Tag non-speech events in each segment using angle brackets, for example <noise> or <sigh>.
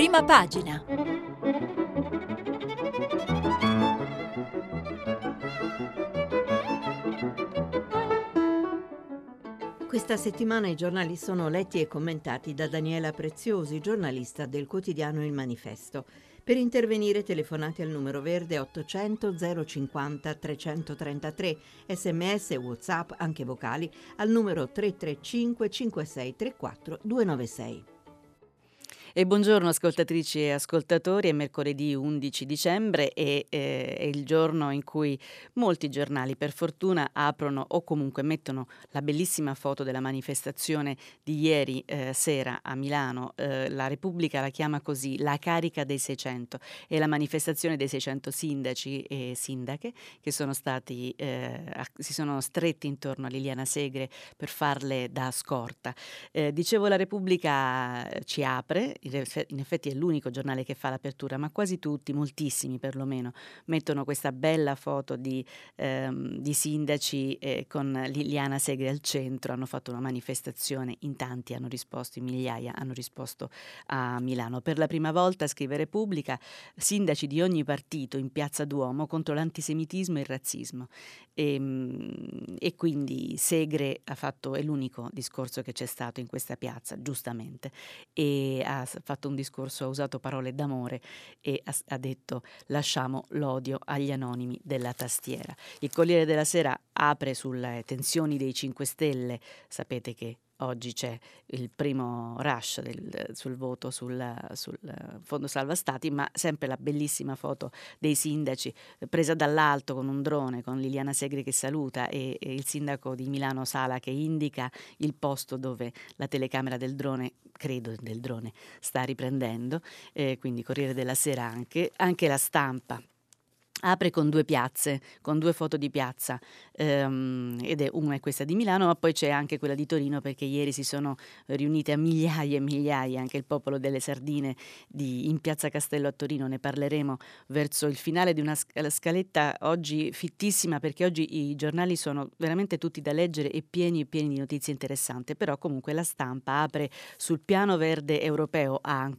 Prima pagina. Questa settimana i giornali sono letti e commentati da Daniela Preziosi, giornalista del quotidiano Il Manifesto. Per intervenire telefonate al numero verde 800 050 333, sms whatsapp anche vocali al numero 335 5634 296. E buongiorno ascoltatrici e ascoltatori, è mercoledì 11 dicembre e eh, è il giorno in cui molti giornali per fortuna aprono o comunque mettono la bellissima foto della manifestazione di ieri eh, sera a Milano. Eh, la Repubblica la chiama così, la carica dei 600 e la manifestazione dei 600 sindaci e sindache che sono stati, eh, si sono stretti intorno a Liliana Segre per farle da scorta. Eh, dicevo la Repubblica ci apre in effetti è l'unico giornale che fa l'apertura, ma quasi tutti, moltissimi perlomeno, mettono questa bella foto di, ehm, di sindaci eh, con Liliana Segre al centro, hanno fatto una manifestazione, in tanti hanno risposto, in migliaia hanno risposto a Milano. Per la prima volta, scrive Repubblica, sindaci di ogni partito in piazza Duomo contro l'antisemitismo e il razzismo. E, ehm, e quindi Segre ha fatto, è l'unico discorso che c'è stato in questa piazza, giustamente, e ha fatto un discorso, ha usato parole d'amore e ha, ha detto lasciamo l'odio agli anonimi della tastiera. Il Corriere della Sera apre sulle tensioni dei 5 Stelle, sapete che oggi c'è il primo rush del, sul voto sul, sul, Fondo Salva Stati, ma sempre la bellissima foto dei sindaci presa dall'alto con un drone, con Liliana Segre che saluta e, e il sindaco di Milano Sala che indica il posto dove la telecamera del drone, credo del drone, sta riprendendo, eh, quindi Corriere della Sera anche, anche la stampa apre con due piazze, con due foto di piazza, ehm, ed è una è questa di Milano, ma poi c'è anche quella di Torino perché ieri si sono riunite a migliaia e migliaia anche il popolo delle sardine di, in piazza Castello a Torino, ne parleremo verso il finale di una scaletta oggi fittissima perché oggi i giornali sono veramente tutti da leggere e pieni e pieni di notizie interessanti, però comunque la stampa apre sul piano verde europeo, ha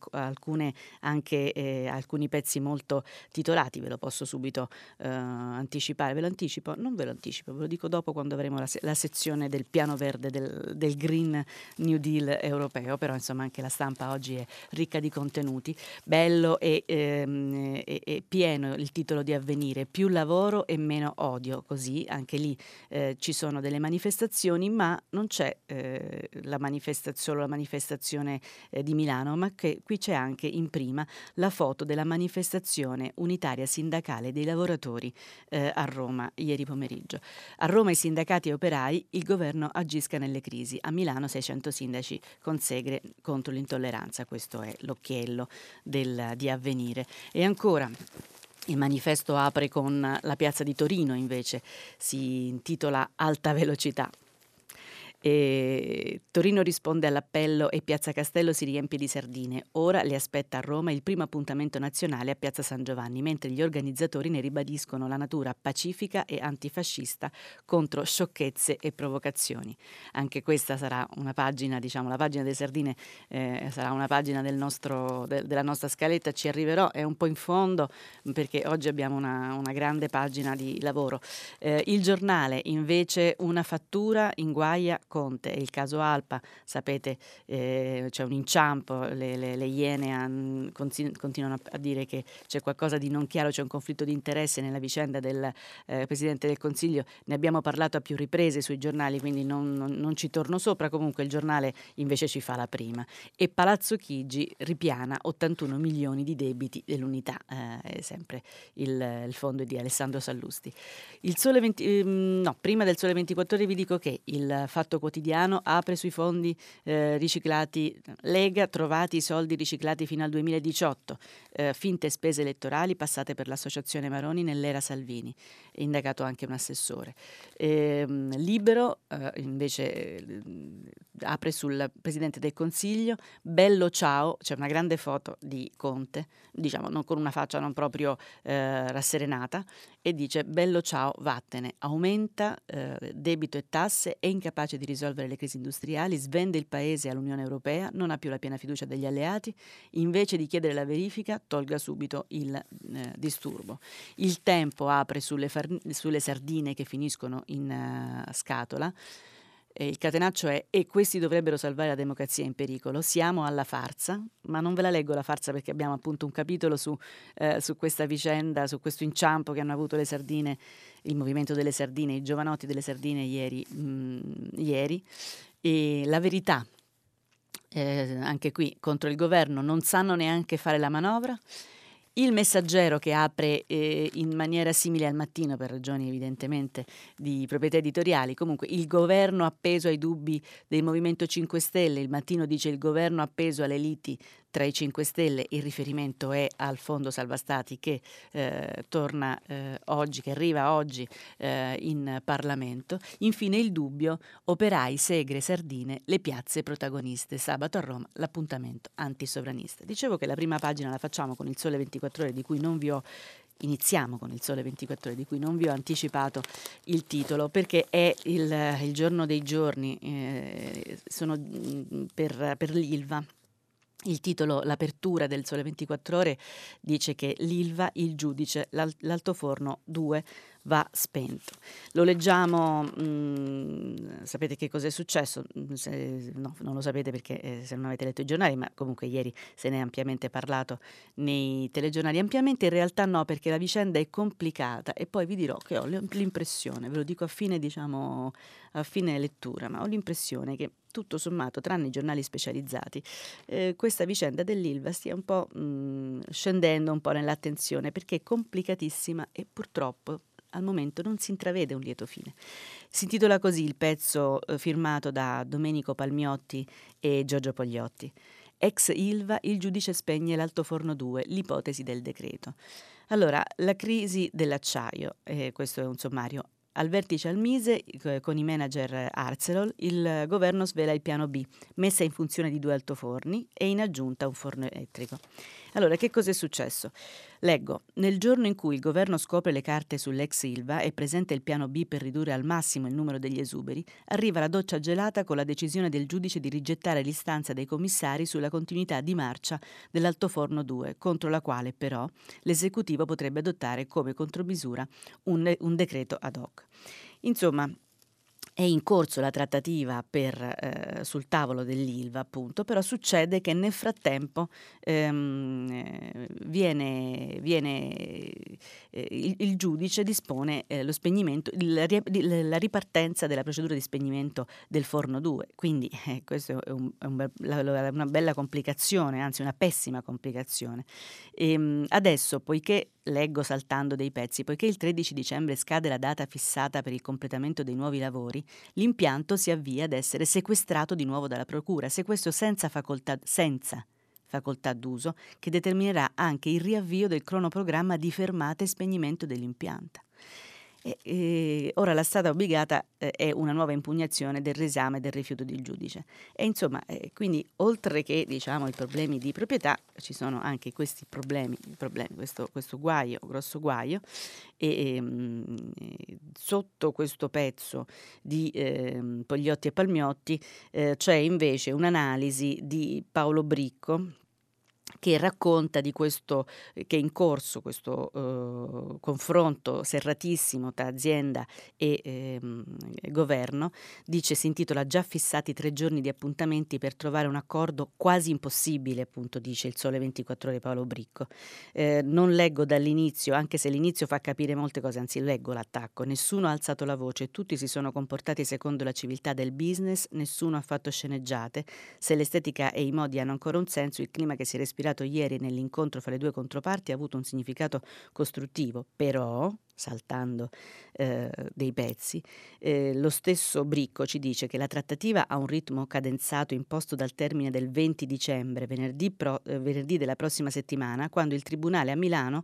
anche eh, alcuni pezzi molto titolati, ve lo posso subito subito eh, anticipare. Ve lo anticipo? Non ve lo anticipo, ve lo dico dopo quando avremo la, la sezione del piano verde del, del, Green New Deal europeo, però insomma anche la stampa oggi è ricca di contenuti. Bello e, ehm, e, e pieno il titolo di avvenire, più lavoro e meno odio, così anche lì eh, ci sono delle manifestazioni, ma non c'è eh, la manifesta- solo la manifestazione eh, di Milano, ma che qui c'è anche in prima la foto della manifestazione unitaria sindacale dei dei lavoratori eh, a Roma ieri pomeriggio. A Roma i sindacati e operai, il governo agisca nelle crisi. A Milano 600 sindaci con segre contro l'intolleranza. Questo è l'occhiello del, di avvenire. E ancora. Il manifesto apre con la piazza di Torino, invece, si intitola Alta velocità. E Torino risponde all'appello e Piazza Castello si riempie di sardine. Ora le aspetta a Roma il primo appuntamento nazionale a Piazza San Giovanni, mentre gli organizzatori ne ribadiscono la natura pacifica e antifascista contro sciocchezze e provocazioni. Anche questa sarà una pagina, diciamo, la pagina delle sardine eh, sarà una pagina del nostro, de, della nostra scaletta, ci arriverò, è un po' in fondo perché oggi abbiamo una, una grande pagina di lavoro. Eh, il giornale invece una fattura in guaia Conte, il caso Alpa, sapete eh, c'è un inciampo, le, le, le Iene han, continuano a, dire che c'è qualcosa di non chiaro, c'è un conflitto di interesse nella vicenda del eh, Presidente del Consiglio, ne abbiamo parlato a più riprese sui giornali, quindi non, non, non, ci torno sopra, comunque il giornale invece ci fa la prima. E Palazzo Chigi ripiana 81 milioni di debiti dell'unità, eh, sempre il, il, fondo di Alessandro Sallusti. Il sole 20, ehm, no, prima del Sole 24 ore vi dico che il fatto quotidiano apre sui fondi eh, riciclati Lega, trovati i soldi riciclati fino al 2018, eh, finte spese elettorali passate per l'associazione Maroni nell'era Salvini, indagato anche un assessore. Eh, libero eh, invece eh, apre sul Presidente del Consiglio, bello ciao, c'è una grande foto di Conte, diciamo non con una faccia non proprio eh, rasserenata, e dice bello ciao, vattene, aumenta debito e tasse, è incapace di risolvere le crisi industriali, svende il paese all'Unione Europea, non ha più la piena fiducia degli alleati, invece di chiedere la verifica tolga subito il eh, disturbo. Il tempo apre sulle, far- sulle, sardine che finiscono in uh, scatola. E il catenaccio è e questi dovrebbero salvare la democrazia in pericolo. Siamo alla farsa, ma non ve la leggo la farsa perché abbiamo appunto un capitolo su, eh, su questa vicenda, su questo inciampo che hanno avuto le sardine il movimento delle sardine, i giovanotti delle sardine ieri. Mh, mm, ieri. E la verità, eh, anche qui contro il governo, non sanno neanche fare la manovra. Il messaggero che apre eh, in maniera simile al mattino, per ragioni evidentemente di proprietà editoriali, comunque il governo appeso ai dubbi del Movimento 5 Stelle, il mattino dice il governo appeso alle liti tra i 5 Stelle, il riferimento è al Fondo Salva Stati che eh, torna eh, oggi, che arriva oggi eh, in Parlamento. Infine il dubbio, operai, segre, sardine, le piazze protagoniste. Sabato a Roma l'appuntamento antisovranista. Dicevo che la prima pagina la facciamo con il Sole 24 ore di cui non vi ho iniziamo con il Sole 24 ore di cui non vi ho anticipato il titolo perché è il, il giorno dei giorni, eh, sono mm, per, per l'Ilva il titolo, l'apertura del Sole 24 Ore, dice che l'Ilva, il giudice, l'al- l'altoforno 2 va spento. Lo leggiamo, mh, mm, sapete che cosa è successo? Mm, se, no, non lo sapete perché eh, se non avete letto i giornali, ma comunque ieri se ne è ampiamente parlato nei telegiornali. Ampiamente in realtà no, perché la vicenda è complicata e poi vi dirò che ho l'impressione, ve lo dico a fine, diciamo, a fine lettura, ma ho l'impressione che tutto sommato, tranne i giornali specializzati, eh, questa vicenda dell'Ilva stia un po' mh, scendendo un po' nell'attenzione perché è complicatissima e purtroppo al momento non si intravede un lieto fine. Si intitola così il pezzo eh, firmato da Domenico Palmiotti e Giorgio Pogliotti. Ex Ilva, il giudice spegne l'altoforno 2, l'ipotesi del decreto. Allora, la crisi dell'acciaio, eh, questo è un sommario, al vertice al Mise, con i manager Arcelor, il governo svela il piano B, messa in funzione di due altoforni e in aggiunta un forno elettrico. Allora, che cosa è successo? Leggo, nel giorno in cui il governo scopre le carte sull'ex Silva e presenta il piano B per ridurre al massimo il numero degli esuberi, arriva la doccia gelata con la decisione del giudice di rigettare l'istanza dei commissari sulla continuità di marcia dell'altoforno 2, contro la quale però l'esecutivo potrebbe adottare come contromisura un, un decreto ad hoc. Insomma, è in corso la trattativa per, eh, sul tavolo dell'ILVA, appunto, però succede che nel frattempo ehm, eh, viene, viene eh, il, il, giudice dispone eh, lo spegnimento, il, la ripartenza della procedura di spegnimento del forno 2. Quindi eh, questa è, un, è un, una bella complicazione, anzi una pessima complicazione. E, ehm, adesso, poiché leggo saltando dei pezzi, poiché il 13 dicembre scade la data fissata per il completamento dei nuovi lavori, l'impianto si avvia ad essere sequestrato di nuovo dalla Procura, sequestro senza facoltà, senza facoltà d'uso, che determinerà anche il riavvio del cronoprogramma di fermata e spegnimento dell'impianto. E, e, ora la strada obbligata eh, è una nuova impugnazione del riesame del rifiuto del giudice. E insomma, eh, quindi oltre che diciamo, i problemi di proprietà, ci sono anche questi problemi, problemi questo, questo, guaio, grosso guaio, e, e mh, sotto questo pezzo di eh, Pogliotti e Palmiotti eh, c'è invece un'analisi di Paolo Bricco, che racconta di questo, che è in corso questo uh, confronto serratissimo tra azienda e ehm, governo, dice, si intitola Già fissati tre giorni di appuntamenti per trovare un accordo quasi impossibile, appunto dice il Sole 24 ore Paolo Bricco. Eh, non leggo dall'inizio, anche se l'inizio fa capire molte cose, anzi leggo l'attacco, nessuno ha alzato la voce, tutti si sono comportati secondo la civiltà del business, nessuno ha fatto sceneggiate, se l'estetica e i modi hanno ancora un senso, il clima che si respira respirato ieri nell'incontro fra le due controparti ha avuto un significato costruttivo, però, saltando eh, dei pezzi, eh, lo stesso Bricco ci dice che la trattativa ha un ritmo cadenzato imposto dal termine del 20 dicembre, venerdì, pro, eh, venerdì della prossima settimana, quando il Tribunale a Milano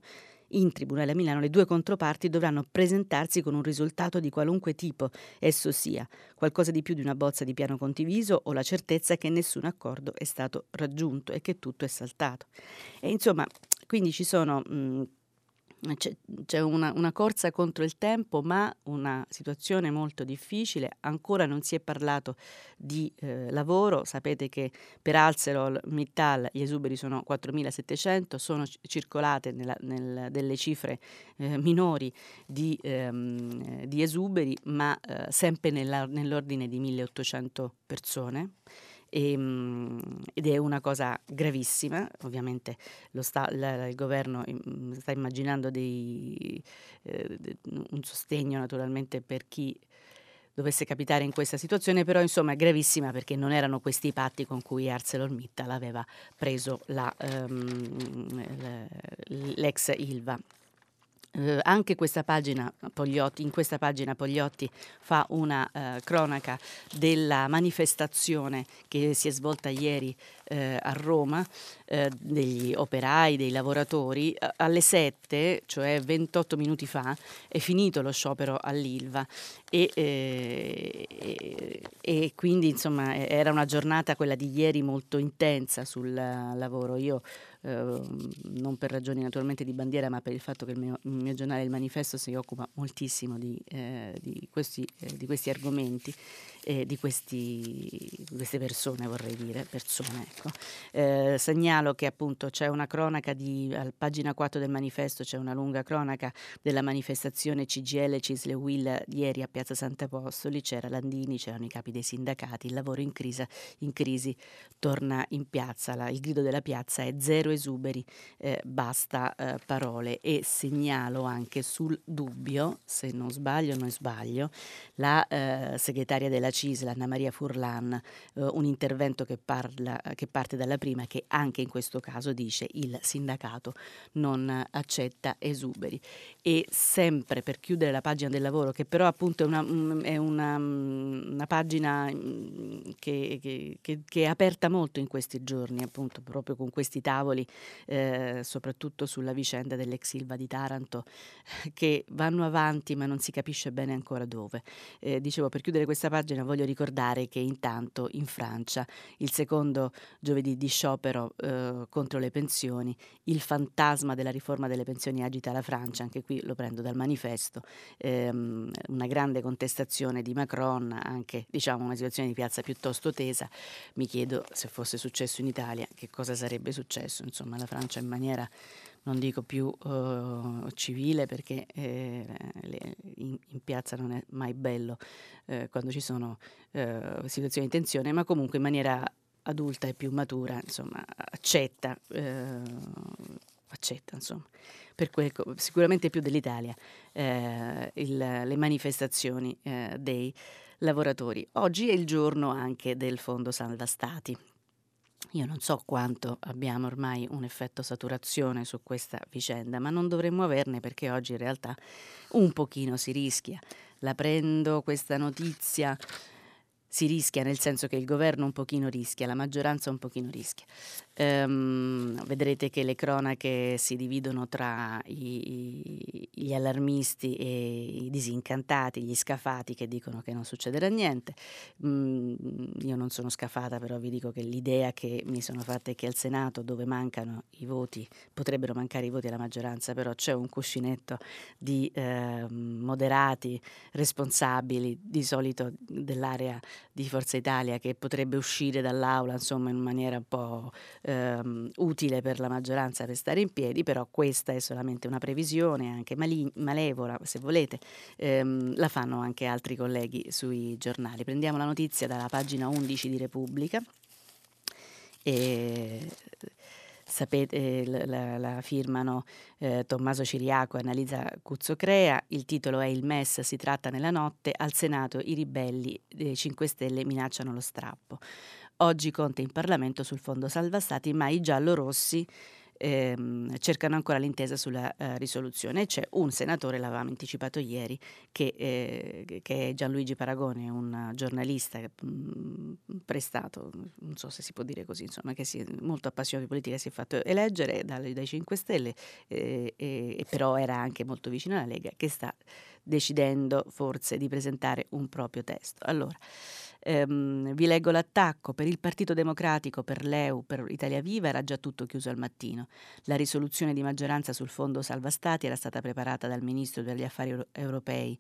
in Tribunale a Milano le due controparti dovranno presentarsi con un risultato di qualunque tipo esso sia, qualcosa di più di una bozza di piano condiviso o la certezza che nessun accordo è stato raggiunto e che tutto è saltato. E insomma, quindi ci sono mh, c'è, c'è una, una, corsa contro il tempo, ma una situazione molto difficile. Ancora non si è parlato di eh, lavoro. Sapete che per Alzerol Mittal gli esuberi sono 4.700, sono circolate nella, nel, delle cifre eh, minori di, ehm, di, esuberi, ma eh, sempre nella, nell'ordine di 1.800 persone. E, ehm, ed è una cosa gravissima, ovviamente sta, la, il governo sta immaginando dei, eh, un sostegno naturalmente per chi dovesse capitare in questa situazione, però insomma è gravissima perché non erano questi i patti con cui ArcelorMittal aveva preso la, um, l'ex Ilva. Eh, anche questa pagina, Pogliotti, in questa pagina Pogliotti fa una eh, cronaca della manifestazione che si è svolta ieri eh, a Roma eh, degli operai, dei lavoratori. Alle 7, cioè 28 minuti fa, è finito lo sciopero all'Ilva e, e, eh, e quindi insomma era una giornata quella di ieri molto intensa sul lavoro. Io Ehm, non per ragioni naturalmente di bandiera, ma per il fatto che il mio, il mio giornale Il Manifesto si occupa moltissimo di, eh, di, questi, eh, di questi, argomenti e di, questi, queste persone, vorrei dire, persone. Ecco. Eh, segnalo che appunto c'è una cronaca di, a pagina 4 del manifesto, c'è una lunga cronaca della manifestazione CGL Cisle Will ieri a Piazza Sant'Apostoli, c'era Landini, c'erano i capi dei sindacati, il lavoro in crisi, in crisi torna in piazza, la, il grido della piazza è zero esuberi, eh, basta eh, parole e segnalo anche sul dubbio, se non sbaglio, non sbaglio, la eh, segretaria della CISL, Anna Maria Furlan, eh, un intervento che, parla, che parte dalla prima che anche in questo caso dice il sindacato non accetta esuberi. E sempre per chiudere la pagina del lavoro, che però appunto è una, mm, è una, mm, una pagina mm, che, che, che, è aperta molto in questi giorni, appunto proprio con questi tavoli eh, soprattutto sulla vicenda dell'ex Silva di Taranto, <laughs> che vanno avanti ma non si capisce bene ancora dove. Eh, dicevo, per chiudere questa pagina voglio ricordare che intanto in Francia, il secondo giovedì di sciopero eh, contro le pensioni, il fantasma della riforma delle pensioni agita la Francia, anche qui lo prendo dal manifesto, ehm, una grande contestazione di Macron, anche diciamo una situazione di piazza piuttosto tesa, mi chiedo se fosse successo in Italia che cosa sarebbe successo, insomma la Francia in maniera non dico più uh, civile perché eh, in, in, piazza non è mai bello eh, quando ci sono uh, situazioni di tensione, ma comunque in maniera adulta e più matura, insomma, accetta, eh, accetta, insomma, per quel, sicuramente più dell'Italia, eh, il, le manifestazioni eh, dei lavoratori. Oggi è il giorno anche del Fondo Salva Stati. Io non so quanto abbiamo ormai un effetto saturazione su questa vicenda, ma non dovremmo averne perché oggi in realtà un pochino si rischia. La prendo questa notizia si rischia, nel senso che il governo un pochino rischia, la maggioranza un pochino rischia. Ehm, vedrete che le cronache si dividono tra i, gli allarmisti e i disincantati, gli scafati che dicono che non succederà niente. Mm, io non sono scafata, però vi dico che l'idea che mi sono fatta è che al Senato, dove mancano i voti, potrebbero mancare i voti alla maggioranza, però c'è un cuscinetto di eh, moderati, responsabili, di solito dell'area di Forza Italia, che potrebbe uscire dall'aula insomma in maniera un po' ehm, utile per la maggioranza per stare in piedi, però questa è solamente una previsione, anche mali- malevola se volete, ehm, la fanno anche altri colleghi sui giornali. Prendiamo la notizia dalla pagina 11 di Repubblica. E sapete, la, la firmano eh, Tommaso Ciriaco e Annalisa Cuzzocrea, il titolo è Il MES si tratta nella notte, al Senato i ribelli dei 5 Stelle minacciano lo strappo. Oggi Conte in Parlamento sul fondo salva stati, ma i giallorossi ehm, cercano ancora l'intesa sulla eh, risoluzione. C'è un senatore, l'avevamo anticipato ieri, che, eh, che, è Gianluigi Paragone, un giornalista mh, mm, prestato, non so se si può dire così, insomma, che si è molto appassionato di politica, si è fatto eleggere dai, dai 5 Stelle, eh, e, però era anche molto vicino alla Lega, che sta decidendo forse di presentare un proprio testo. Allora, Ehm, vi leggo l'attacco per il Partito Democratico, per l'EU, per Italia Viva era già tutto chiuso al mattino. La risoluzione di maggioranza sul fondo salva stati era stata preparata dal ministro degli affari europei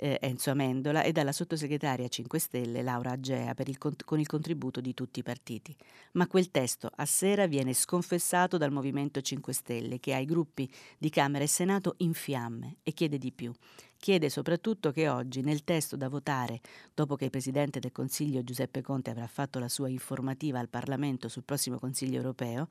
eh, Enzo Amendola e dalla sottosegretaria 5 Stelle Laura Agea il cont- con il contributo di tutti i partiti. Ma quel testo a sera viene sconfessato dal Movimento 5 Stelle che ha i gruppi di Camera e Senato in fiamme e chiede di più. Chiede soprattutto che oggi, nel testo da votare, dopo che il Presidente del Consiglio Giuseppe Conte avrà fatto la sua informativa al Parlamento sul prossimo Consiglio europeo,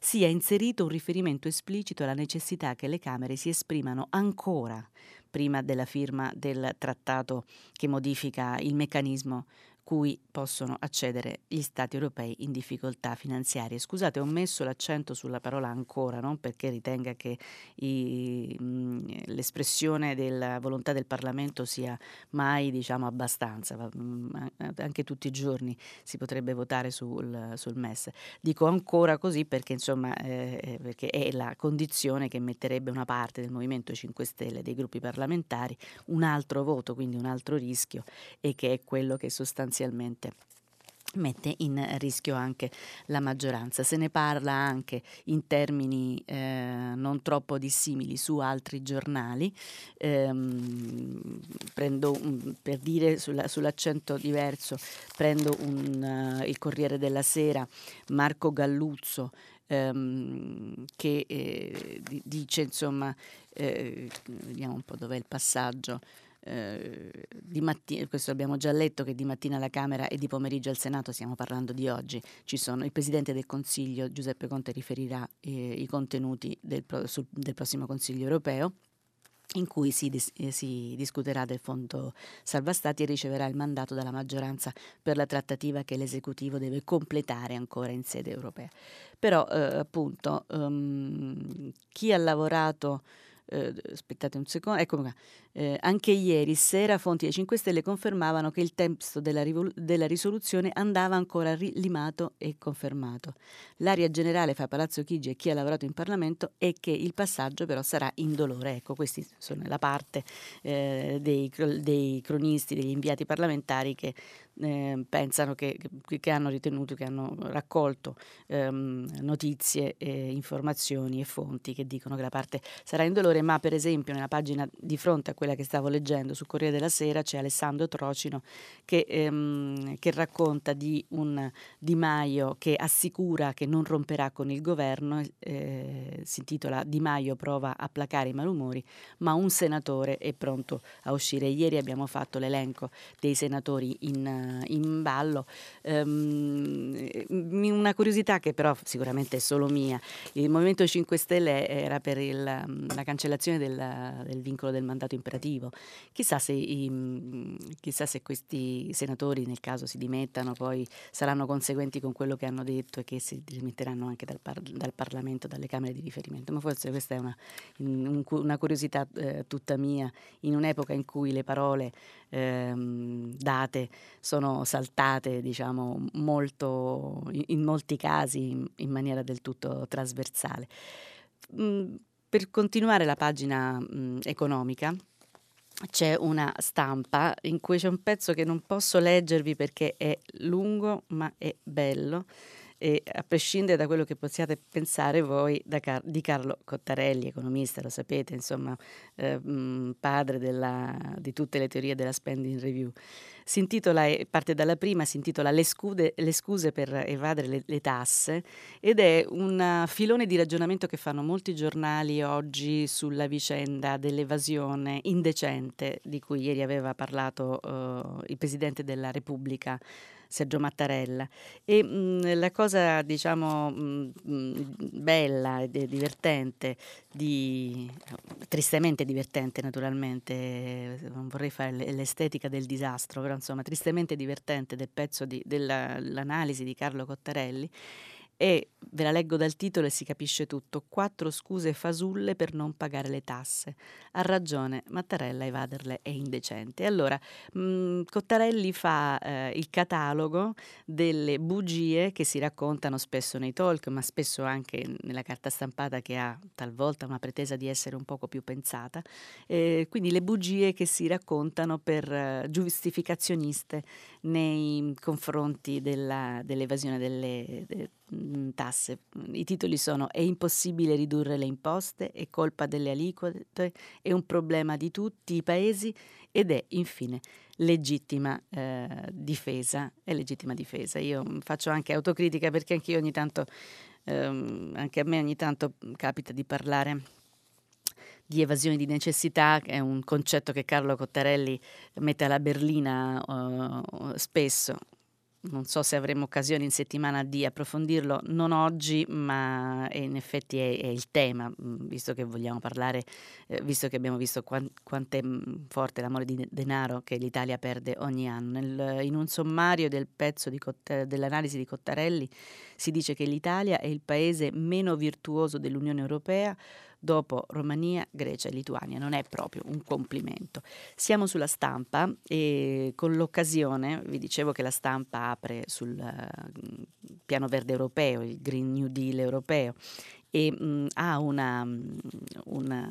sia inserito un riferimento esplicito alla necessità che le Camere si esprimano ancora prima della firma del trattato che modifica il meccanismo cui possono accedere gli Stati europei in difficoltà finanziarie. Scusate, ho messo l'accento sulla parola ancora, non perché ritenga che i, mh, l'espressione della volontà del Parlamento sia mai diciamo, abbastanza, mh, anche tutti i giorni si potrebbe votare sul, sul MES. Dico ancora così perché, insomma, eh, eh perché è la condizione che metterebbe una parte del Movimento 5 Stelle, dei gruppi parlamentari, un altro voto, quindi un altro rischio, e che è quello che sostanzialmente sostanzialmente mette in rischio anche la maggioranza. Se ne parla anche in termini eh, non troppo dissimili su altri giornali. Ehm, prendo per dire sulla, sull'accento diverso, prendo un, uh, il Corriere della Sera, Marco Galluzzo. Ehm, che eh, dice insomma, eh, vediamo un po' dov'è il passaggio, eh, di mattina, questo abbiamo già letto che di mattina alla Camera e di pomeriggio al Senato, stiamo parlando di oggi, ci sono, il Presidente del Consiglio Giuseppe Conte riferirà eh, i contenuti del, sul, del prossimo Consiglio europeo in cui si, dis- eh, si, discuterà del fondo salva stati e riceverà il mandato dalla maggioranza per la trattativa che l'esecutivo deve completare ancora in sede europea. Però eh, appunto um, chi ha lavorato eh, aspettate un secondo, ecco qua. Eh, anche ieri sera fonti dei 5 Stelle confermavano che il testo della, rivol- della risoluzione andava ancora limato e confermato. L'aria generale fra Palazzo Chigi e chi ha lavorato in Parlamento è che il passaggio però sarà indolore. Ecco, questi sono la parte eh, dei, dei cronisti, degli inviati parlamentari che eh, pensano che, che, hanno ritenuto, che hanno raccolto ehm, notizie, informazioni e fonti che dicono che la parte sarà indolore, ma per esempio nella pagina di fronte a quella che stavo leggendo su Corriere della Sera c'è Alessandro Trocino che, ehm, che racconta di un Di Maio che assicura che non romperà con il governo, eh, si intitola Di Maio prova a placare i malumori, ma un senatore è pronto a uscire. Ieri abbiamo fatto l'elenco dei senatori in in ballo. Um, una curiosità che però sicuramente è solo mia. Il Movimento 5 Stelle era per il, la cancellazione del, del, vincolo del mandato imperativo. Chissà se, i, chissà se, questi senatori, nel caso si dimettano, poi saranno conseguenti con quello che hanno detto e che si dimetteranno anche dal, par, dal Parlamento, dalle Camere di riferimento. Ma forse questa è una, un, una curiosità eh, tutta mia, in un'epoca in cui le parole ehm, date sono saltate, diciamo, molto, in molti casi in, in maniera del tutto trasversale. Mm, per continuare la pagina mh, economica, c'è una stampa in cui c'è un pezzo che non posso leggervi perché è lungo ma è bello e a prescindere da quello che possiate pensare voi Car- di Carlo Cottarelli, economista, lo sapete, insomma, eh, padre della, di tutte le teorie della spending review. Si intitola, parte dalla prima, si intitola Le, scude, le scuse per evadere le, le, tasse ed è un filone di ragionamento che fanno molti giornali oggi sulla vicenda dell'evasione indecente di cui ieri aveva parlato uh, il Presidente della Repubblica Sergio Mattarella. E mh, la cosa, diciamo, mh, bella e divertente, di, tristemente divertente naturalmente, non vorrei fare l'estetica del disastro, però insomma tristemente divertente del pezzo di, dell'analisi di Carlo Cottarelli, e ve la leggo dal titolo e si capisce tutto. Quattro scuse fasulle per non pagare le tasse. Ha ragione, Mattarella evaderle è indecente. Allora, mh, mm, Cottarelli fa eh, il catalogo delle bugie che si raccontano spesso nei talk, ma spesso anche nella carta stampata che ha talvolta una pretesa di essere un poco più pensata. Eh, quindi le bugie che si raccontano per eh, giustificazioniste nei confronti della, dell'evasione delle, mm, tasse. I titoli sono È impossibile ridurre le imposte, è colpa delle aliquote, è un problema di tutti i paesi ed è infine legittima eh, difesa. È legittima difesa. Io faccio anche autocritica perché anche io ogni tanto, ehm, anche a me ogni tanto capita di parlare di evasione di necessità, che è un concetto che Carlo Cottarelli mette alla berlina uh, spesso. Non so se avremo occasione in settimana di approfondirlo, non oggi, ma in effetti è, è il tema, mm, visto che vogliamo parlare, eh, visto che abbiamo visto quanto è mm, forte l'amore di denaro che l'Italia perde ogni anno. Nel, in un sommario del di Cott- dell'analisi di Cottarelli si dice che l'Italia è il paese meno virtuoso dell'Unione Europea, dopo Romania, Grecia e Lituania. Non è proprio un complimento. Siamo sulla stampa e con l'occasione, vi dicevo che la stampa apre sul uh, piano verde europeo, il Green New Deal europeo e mh, ha una, una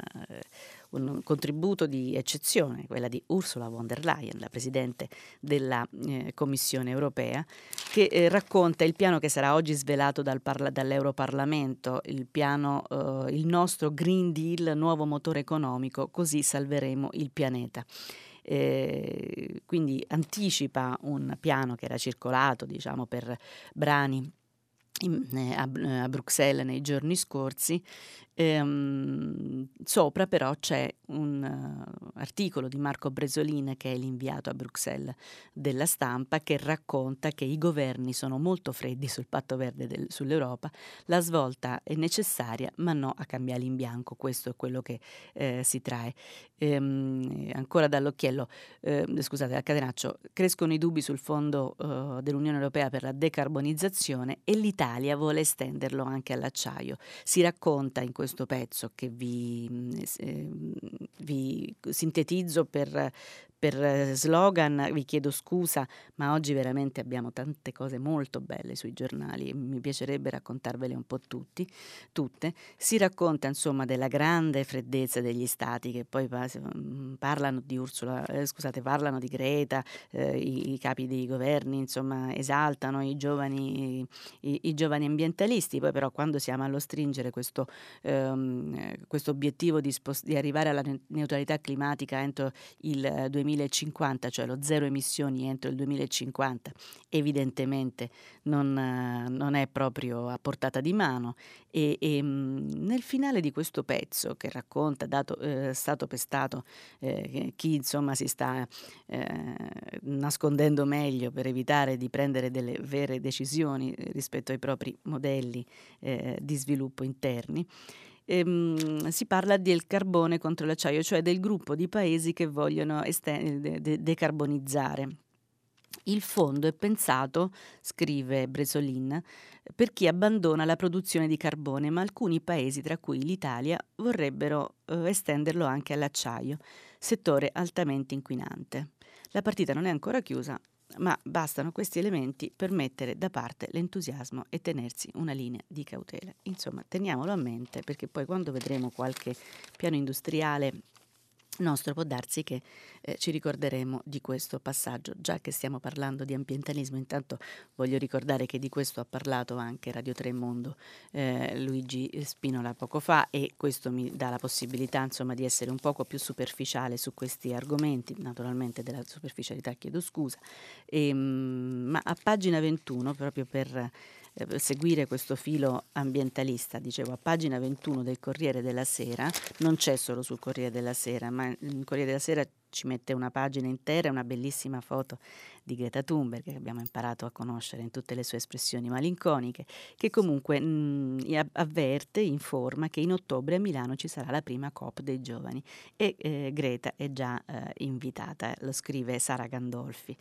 un contributo di eccezione, quella di Ursula von der Leyen, la Presidente della eh, Commissione europea, che eh, racconta il piano che sarà oggi svelato dal parla- dall'Europarlamento, il piano, eh, il nostro Green Deal, nuovo motore economico, così salveremo il pianeta. Eh, quindi anticipa un piano che era circolato diciamo, per brani eh, a, a, Bruxelles nei giorni scorsi Ehm, sopra però c'è un uh, articolo di Marco Bresolin che è l'inviato a Bruxelles della stampa che racconta che i governi sono molto freddi sul patto verde del, sull'Europa, la svolta è necessaria ma no a cambiare in bianco, questo è quello che eh, si trae. Ehm, ancora dall'occhiello, eh, scusate, a catenaccio, crescono i dubbi sul fondo uh, dell'Unione Europea per la decarbonizzazione e l'Italia vuole estenderlo anche all'acciaio. Si racconta in questo pezzo che vi, eh, vi sintetizzo per, per eh, slogan vi chiedo scusa, ma oggi veramente abbiamo tante cose molto belle sui giornali e mi piacerebbe raccontarvele un po' tutti, tutte. Si racconta insomma della grande freddezza degli stati che poi mm, parlano di Ursula, eh, scusate, parlano di Greta, eh, i, i, capi dei governi insomma esaltano i giovani, i, i giovani ambientalisti, poi però quando siamo allo stringere questo, ehm, questo obiettivo di, spost- di arrivare alla neutralità climatica entro il 2050, 2050, cioè lo zero emissioni entro il 2050, evidentemente non, non è proprio a portata di mano. E, e nel finale di questo pezzo che racconta, dato eh, stato pestato, eh, chi insomma si sta eh, nascondendo meglio per evitare di prendere delle vere decisioni rispetto ai propri modelli eh, di sviluppo interni, ehm, si parla del carbone contro l'acciaio, cioè del gruppo di paesi che vogliono esten- de- decarbonizzare. Il fondo è pensato, scrive Bresolin, per chi abbandona la produzione di carbone, ma alcuni paesi, tra cui l'Italia, vorrebbero eh, estenderlo anche all'acciaio, settore altamente inquinante. La partita non è ancora chiusa, ma bastano questi elementi per mettere da parte l'entusiasmo e tenersi una linea di cautela. Insomma, teniamolo a mente perché poi quando vedremo qualche piano industriale nostro può darsi che eh, ci ricorderemo di questo passaggio. Già che stiamo parlando di ambientalismo, intanto voglio ricordare che di questo ha parlato anche Radio Tremondo eh, Luigi Spinola poco fa e questo mi dà la possibilità insomma, di essere un poco più superficiale su questi argomenti, naturalmente della superficialità chiedo scusa, e, ehm, ma a pagina 21 proprio per eh, seguire questo filo ambientalista, dicevo a pagina 21 del Corriere della Sera, non c'è solo sul Corriere della Sera, ma il Corriere della Sera ci mette una pagina intera una bellissima foto di Greta Thunberg che abbiamo imparato a conoscere in tutte le sue espressioni malinconiche, che comunque mh, mm, avverte, informa che in ottobre a Milano ci sarà la prima COP dei giovani e eh, Greta è già eh, invitata, lo scrive Sara Gandolfi,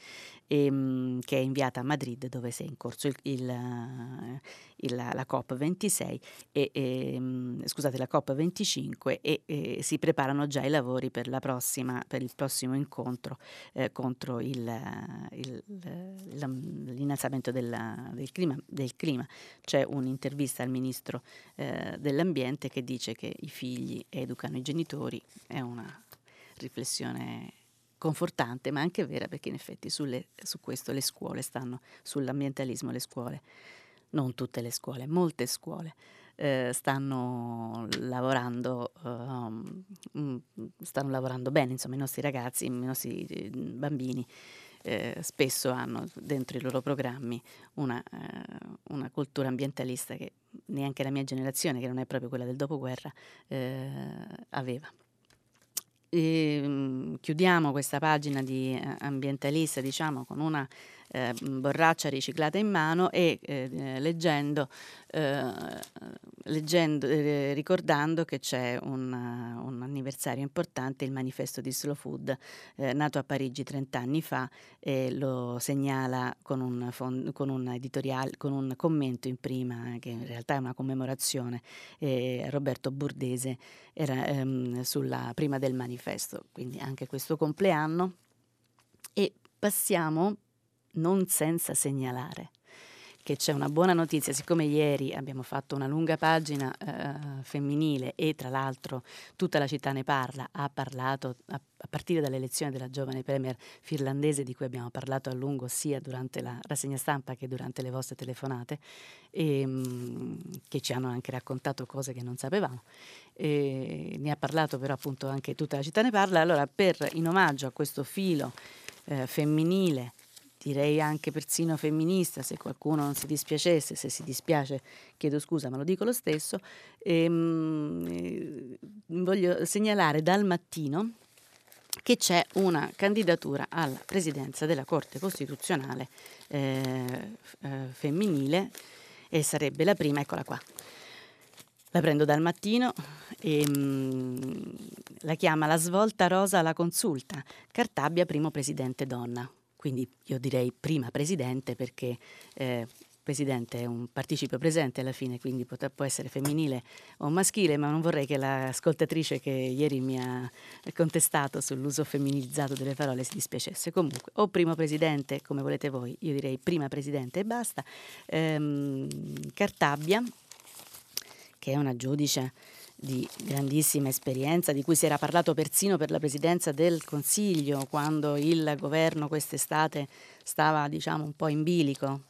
e, ehm, mh, che è inviata a Madrid dove si è in corso il, il, il, la COP26 e, e, mm, scusate, la COP25 e, e, si preparano già i lavori per, la prossima, per il prossimo incontro eh, contro il, il, l'innalzamento della, del, clima, del, clima, C'è un'intervista al ministro eh, dell'ambiente che dice che i figli educano i genitori, è una riflessione confortante, ma anche vera, perché in effetti sulle, su questo le scuole stanno, sull'ambientalismo le scuole, non tutte le scuole, molte scuole eh, stanno lavorando, um, stanno lavorando bene, insomma i nostri ragazzi, i nostri eh, bambini eh, spesso hanno dentro i loro programmi una, eh, una, cultura ambientalista che neanche la mia generazione, che non è proprio quella del dopoguerra, eh, aveva. E, ehm, chiudiamo questa pagina di eh, ambientalista, diciamo, con una eh, borraccia riciclata in mano e eh, leggendo, eh, leggendo eh, ricordando che c'è un, un, anniversario importante, il manifesto di Slow Food, eh, nato a Parigi 30 anni fa e lo segnala con un, fond- con un editoriale, con un commento in prima, che in realtà è una commemorazione, Roberto Burdese era ehm, sulla prima del manifesto, quindi anche questo compleanno. E passiamo non senza segnalare che c'è una buona notizia, siccome ieri abbiamo fatto una lunga pagina eh, femminile e tra l'altro tutta la città ne parla, ha parlato a, a, partire dall'elezione della giovane premier finlandese di cui abbiamo parlato a lungo sia durante la rassegna stampa che durante le vostre telefonate, e, ehm, mh, che ci hanno anche raccontato cose che non sapevamo. E, ne ha parlato però appunto anche tutta la città ne parla, allora per, in omaggio a questo filo eh, femminile direi anche persino femminista, se qualcuno non si dispiacesse, se si dispiace chiedo scusa, ma lo dico lo stesso, ehm, eh, voglio segnalare dal mattino che c'è una candidatura alla presidenza della Corte Costituzionale eh, eh, femminile e sarebbe la prima, eccola qua. La prendo dal mattino e mh, mm, la chiama la svolta rosa alla consulta. Cartabia, primo presidente donna quindi io direi prima presidente perché eh, presidente è un participio presente alla fine, quindi pot- può essere femminile o maschile, ma non vorrei che l'ascoltatrice che ieri mi ha contestato sull'uso femminilizzato delle parole si dispiacesse. Comunque, o primo presidente, come volete voi, io direi prima presidente e basta. Ehm, Cartabbia, che è una giudice di grandissima esperienza, di cui si era parlato persino per la presidenza del Consiglio, quando il governo quest'estate stava diciamo un po' in bilico.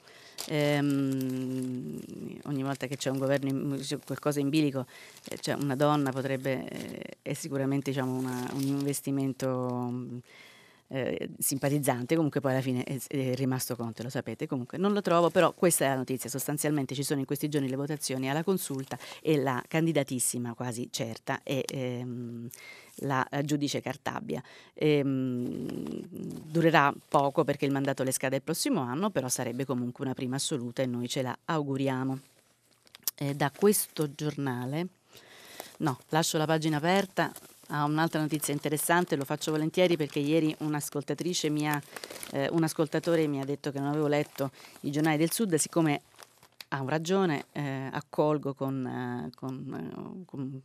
Ehm, ogni volta che c'è un governo, in, qualcosa in bilico, eh, cioè una donna potrebbe, eh, è sicuramente diciamo, una, un investimento eh, simpatizzante, comunque poi alla fine è, è, rimasto Conte, lo sapete, comunque non lo trovo, però questa è la notizia, sostanzialmente ci sono in questi giorni le votazioni alla consulta e la candidatissima quasi certa è ehm, la giudice Cartabia. Ehm, durerà poco perché il mandato le scade il prossimo anno, però sarebbe comunque una prima assoluta e noi ce la auguriamo. Eh, da questo giornale, no, lascio la pagina aperta, a un'altra notizia interessante, lo faccio volentieri perché ieri un'ascoltatrice mia, eh, un ascoltatore mi ha detto che non avevo letto i giornali del Sud, siccome ha ragione, eh, accolgo con, eh, con, con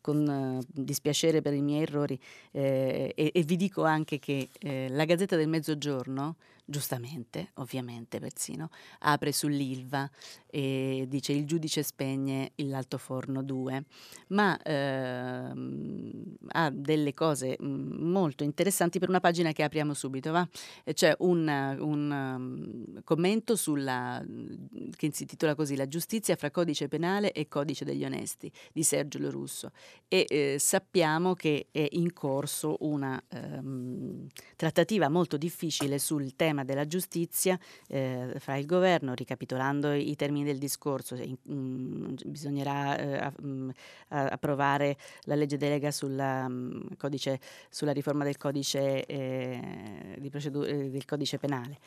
con uh, dispiacere per i miei errori eh, e, e, vi dico anche che eh, la Gazzetta del Mezzogiorno giustamente, ovviamente persino, apre sull'Ilva e dice il giudice spegne l'altoforno 2, ma ehm, ha delle cose mm, molto interessanti per una pagina che apriamo subito. Va? C'è un, un um, commento sulla, che si intitola così La giustizia fra codice penale e codice degli onesti di Sergio Lorusso e eh, sappiamo che è in corso una ehm, trattativa molto difficile sul tema tema della giustizia eh, fra il governo, ricapitolando i termini del discorso, in, in, bisognerà eh, mm, approvare la legge delega sulla, um, codice, sulla riforma del codice, eh, procedu- eh, del codice penale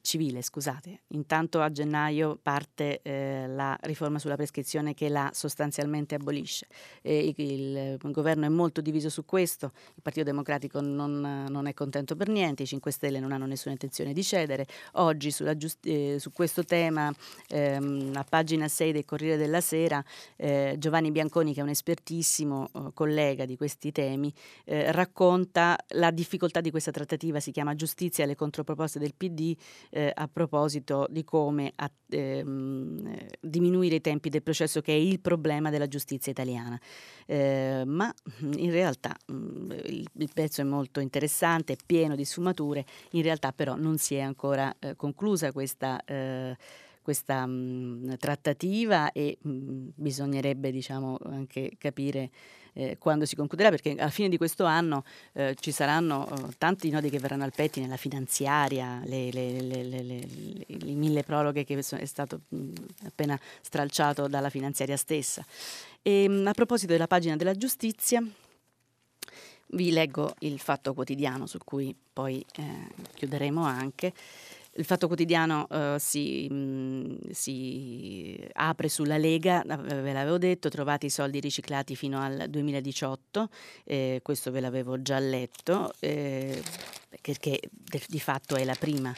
civile, scusate. Intanto a gennaio parte eh, la riforma sulla prescrizione che la sostanzialmente abolisce. E il, il, governo è molto diviso su questo, il Partito Democratico non, non, è contento per niente, i 5 Stelle non hanno nessuna intenzione di cedere. Oggi giust- eh, su questo tema, ehm, a pagina 6 del Corriere della Sera, eh, Giovanni Bianconi, che è un espertissimo oh, collega di questi temi, eh, racconta la difficoltà di questa trattativa, si chiama Giustizia e le controproposte del PD eh, a proposito di come a, ehm, diminuire i tempi del processo che è il problema della giustizia italiana. Eh, ma in realtà mh, mm, il, il, pezzo è molto interessante, è pieno di sfumature, in realtà però non si è ancora eh, conclusa questa eh, questa mh, mm, trattativa e mh, mm, bisognerebbe diciamo, anche capire eh, quando si concluderà, perché alla fine di questo anno eh, ci saranno eh, tanti nodi che verranno al pettine, la finanziaria, le, le, le, le, mille proroghe che è stato mh, mm, appena stralciato dalla finanziaria stessa. E, mh, a proposito della pagina della giustizia, vi leggo il fatto quotidiano su cui poi eh, chiuderemo anche. Il Fatto Quotidiano uh, si, mh, si, apre sulla Lega, ve l'avevo detto, trovate i soldi riciclati fino al 2018, eh, questo ve l'avevo già letto, eh, perché di fatto è la prima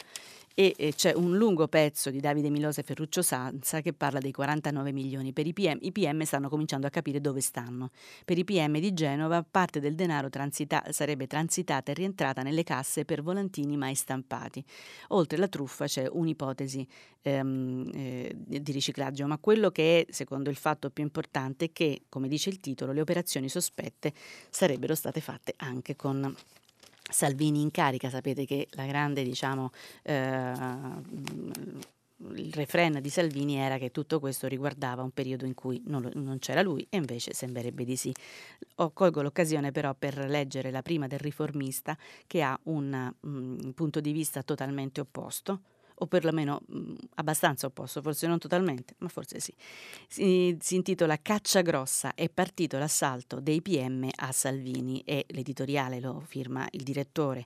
e c'è un lungo pezzo di Davide Milosa e Ferruccio Sanza che parla dei 49 milioni. Per i PM, i PM stanno cominciando a capire dove stanno. Per i PM di Genova parte del denaro transita- sarebbe transitata e rientrata nelle casse per volantini mai stampati. Oltre alla truffa c'è un'ipotesi ehm, eh, di riciclaggio, ma quello che è secondo il fatto più importante è che, come dice il titolo, le operazioni sospette sarebbero state fatte anche con Salvini in carica, sapete che la grande, diciamo, eh, il refrain di Salvini era che tutto questo riguardava un periodo in cui non, non, c'era lui e invece sembrerebbe di sì. O colgo l'occasione però per leggere la prima del riformista che ha un, un mm, punto di vista totalmente opposto o perlomeno mh, mm, abbastanza opposto, forse non totalmente, ma forse sì. Si, si, intitola Caccia grossa, è partito l'assalto dei PM a Salvini e l'editoriale lo firma il direttore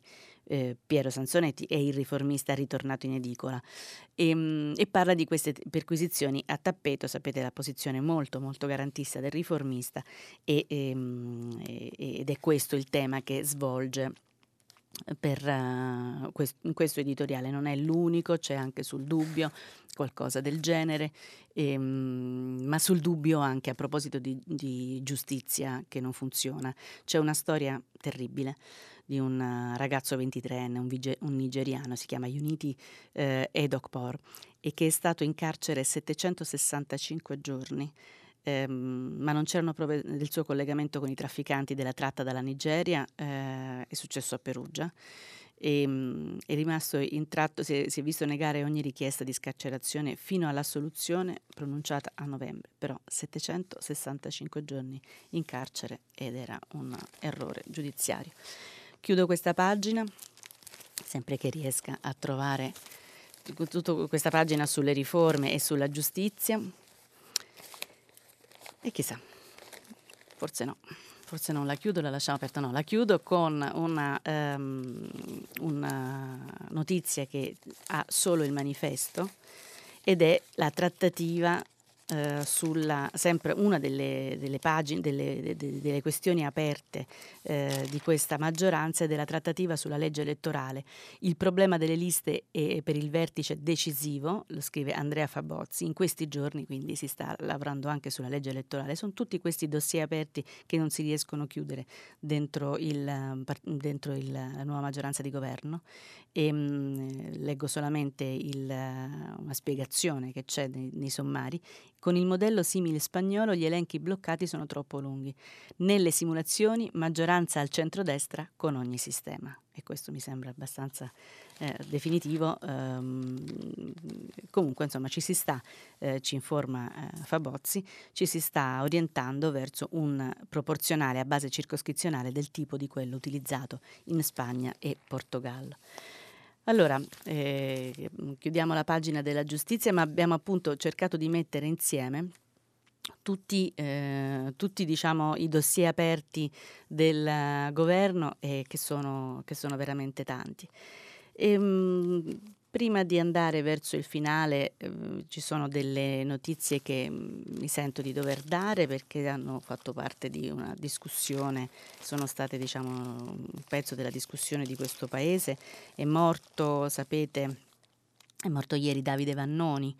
eh, Piero Sansonetti e il riformista ritornato in edicola e, ehm, mh, e, parla di queste perquisizioni a tappeto, sapete la posizione molto molto garantista del riformista e, e, ehm, ed è questo il tema che svolge per uh, quest- questo editoriale non è l'unico, c'è anche sul dubbio qualcosa del genere, e, um, ma sul dubbio anche a proposito di, di, giustizia che non funziona. C'è una storia terribile di un uh, ragazzo 23enne, un, vige- un, nigeriano, si chiama Unity eh, Edokpor, e che è stato in carcere 765 giorni ehm, ma non c'erano prove del suo collegamento con i trafficanti della tratta dalla Nigeria, eh, è successo a Perugia. E, ehm, è rimasto intratto, si è, si è visto negare ogni richiesta di scarcerazione fino alla soluzione pronunciata a novembre, però 765 giorni in carcere ed era un errore giudiziario. Chiudo questa pagina, sempre che riesca a trovare tutta questa pagina sulle riforme e sulla giustizia. E chissà, forse no, forse non la chiudo, la lasciamo aperta, no, la chiudo con una, um, una notizia che ha solo il manifesto ed è la trattativa eh, sulla, sempre una delle, delle pagine, delle, de, delle, questioni aperte eh, di questa maggioranza è della trattativa sulla legge elettorale. Il problema delle liste è per il vertice decisivo, lo scrive Andrea Fabozzi, in questi giorni quindi si sta lavorando anche sulla legge elettorale. Sono tutti questi dossier aperti che non si riescono a chiudere dentro, il, dentro il, la nuova maggioranza di governo. E, mh, mm, leggo solamente il, una spiegazione che c'è nei, nei sommari. Con il modello simile spagnolo gli elenchi bloccati sono troppo lunghi. Nelle simulazioni maggioranza al centrodestra con ogni sistema. E questo mi sembra abbastanza eh, definitivo. Um, comunque, insomma, ci si sta, eh, ci informa eh, Fabozzi, ci si sta orientando verso un proporzionale a base circoscrizionale del tipo di quello utilizzato in Spagna e Portogallo. Allora, eh, chiudiamo la pagina della giustizia, ma abbiamo appunto cercato di mettere insieme tutti, eh, tutti diciamo, i dossier aperti del governo e che sono, che sono veramente tanti. E, ehm, mh, prima di andare verso il finale eh, ci sono delle notizie che mm, mi sento di dover dare perché hanno fatto parte di una discussione, sono state diciamo un pezzo della discussione di questo paese. È morto, sapete, è morto ieri Davide Vannoni,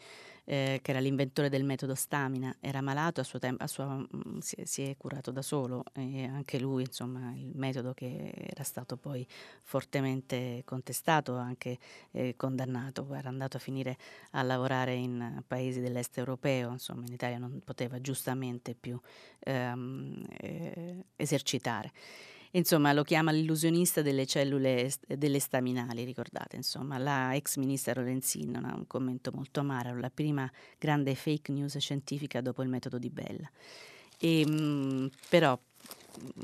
eh, che era l'inventore del metodo stamina, era malato, a suo tempo, a sua, mm, si, si, è curato da solo e anche lui, insomma, il metodo che era stato poi fortemente contestato, anche eh, condannato, era andato a finire a lavorare in paesi dell'est europeo, insomma, in Italia non poteva giustamente più ehm, eh, esercitare. Insomma, lo chiama l'illusionista delle cellule delle staminali, ricordate, insomma, la ex ministra Lorenzin ha un commento molto amaro, la prima grande fake news scientifica dopo il metodo di Bella. E, ehm, mh, però,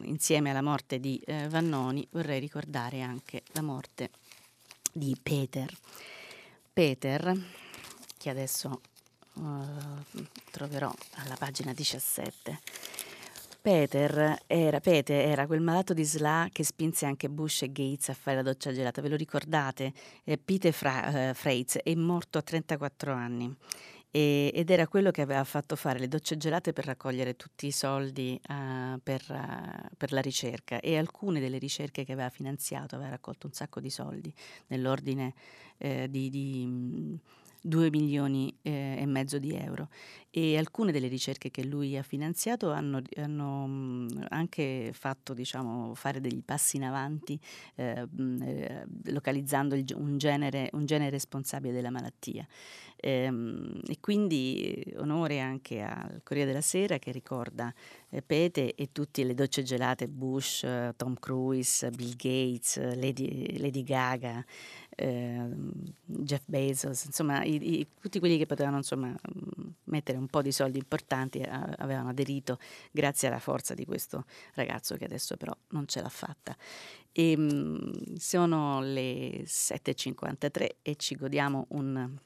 insieme alla morte di eh, Vannoni, vorrei ricordare anche la morte di Peter. Peter, che adesso uh, troverò alla pagina 17, Peter era, Peter era quel malato di SLA che spinse anche Bush e Gates a fare la doccia gelata. Ve lo ricordate? Eh, Peter Fra, eh, Freitz è morto a 34 anni e, ed era quello che aveva fatto fare le docce gelate per raccogliere tutti i soldi uh, per, uh, per, la ricerca e alcune delle ricerche che aveva finanziato aveva raccolto un sacco di soldi nell'ordine eh, di, di 2 milioni eh, e mezzo di euro e alcune delle ricerche che lui ha finanziato hanno, hanno mm, anche fatto diciamo, fare degli passi in avanti eh, mm, eh, localizzando il, un, genere, un, genere, responsabile della malattia. Ehm, e quindi onore anche al Corriere della Sera che ricorda eh, Pete e tutte le docce gelate Bush, Tom Cruise, Bill Gates, Lady, Lady Gaga eh, Jeff Bezos, insomma i, i, tutti quelli che potevano insomma, mettere un po' di soldi importanti a, avevano aderito grazie alla forza di questo ragazzo che adesso però non ce l'ha fatta. E, ehm, sono le 7.53 e ci godiamo un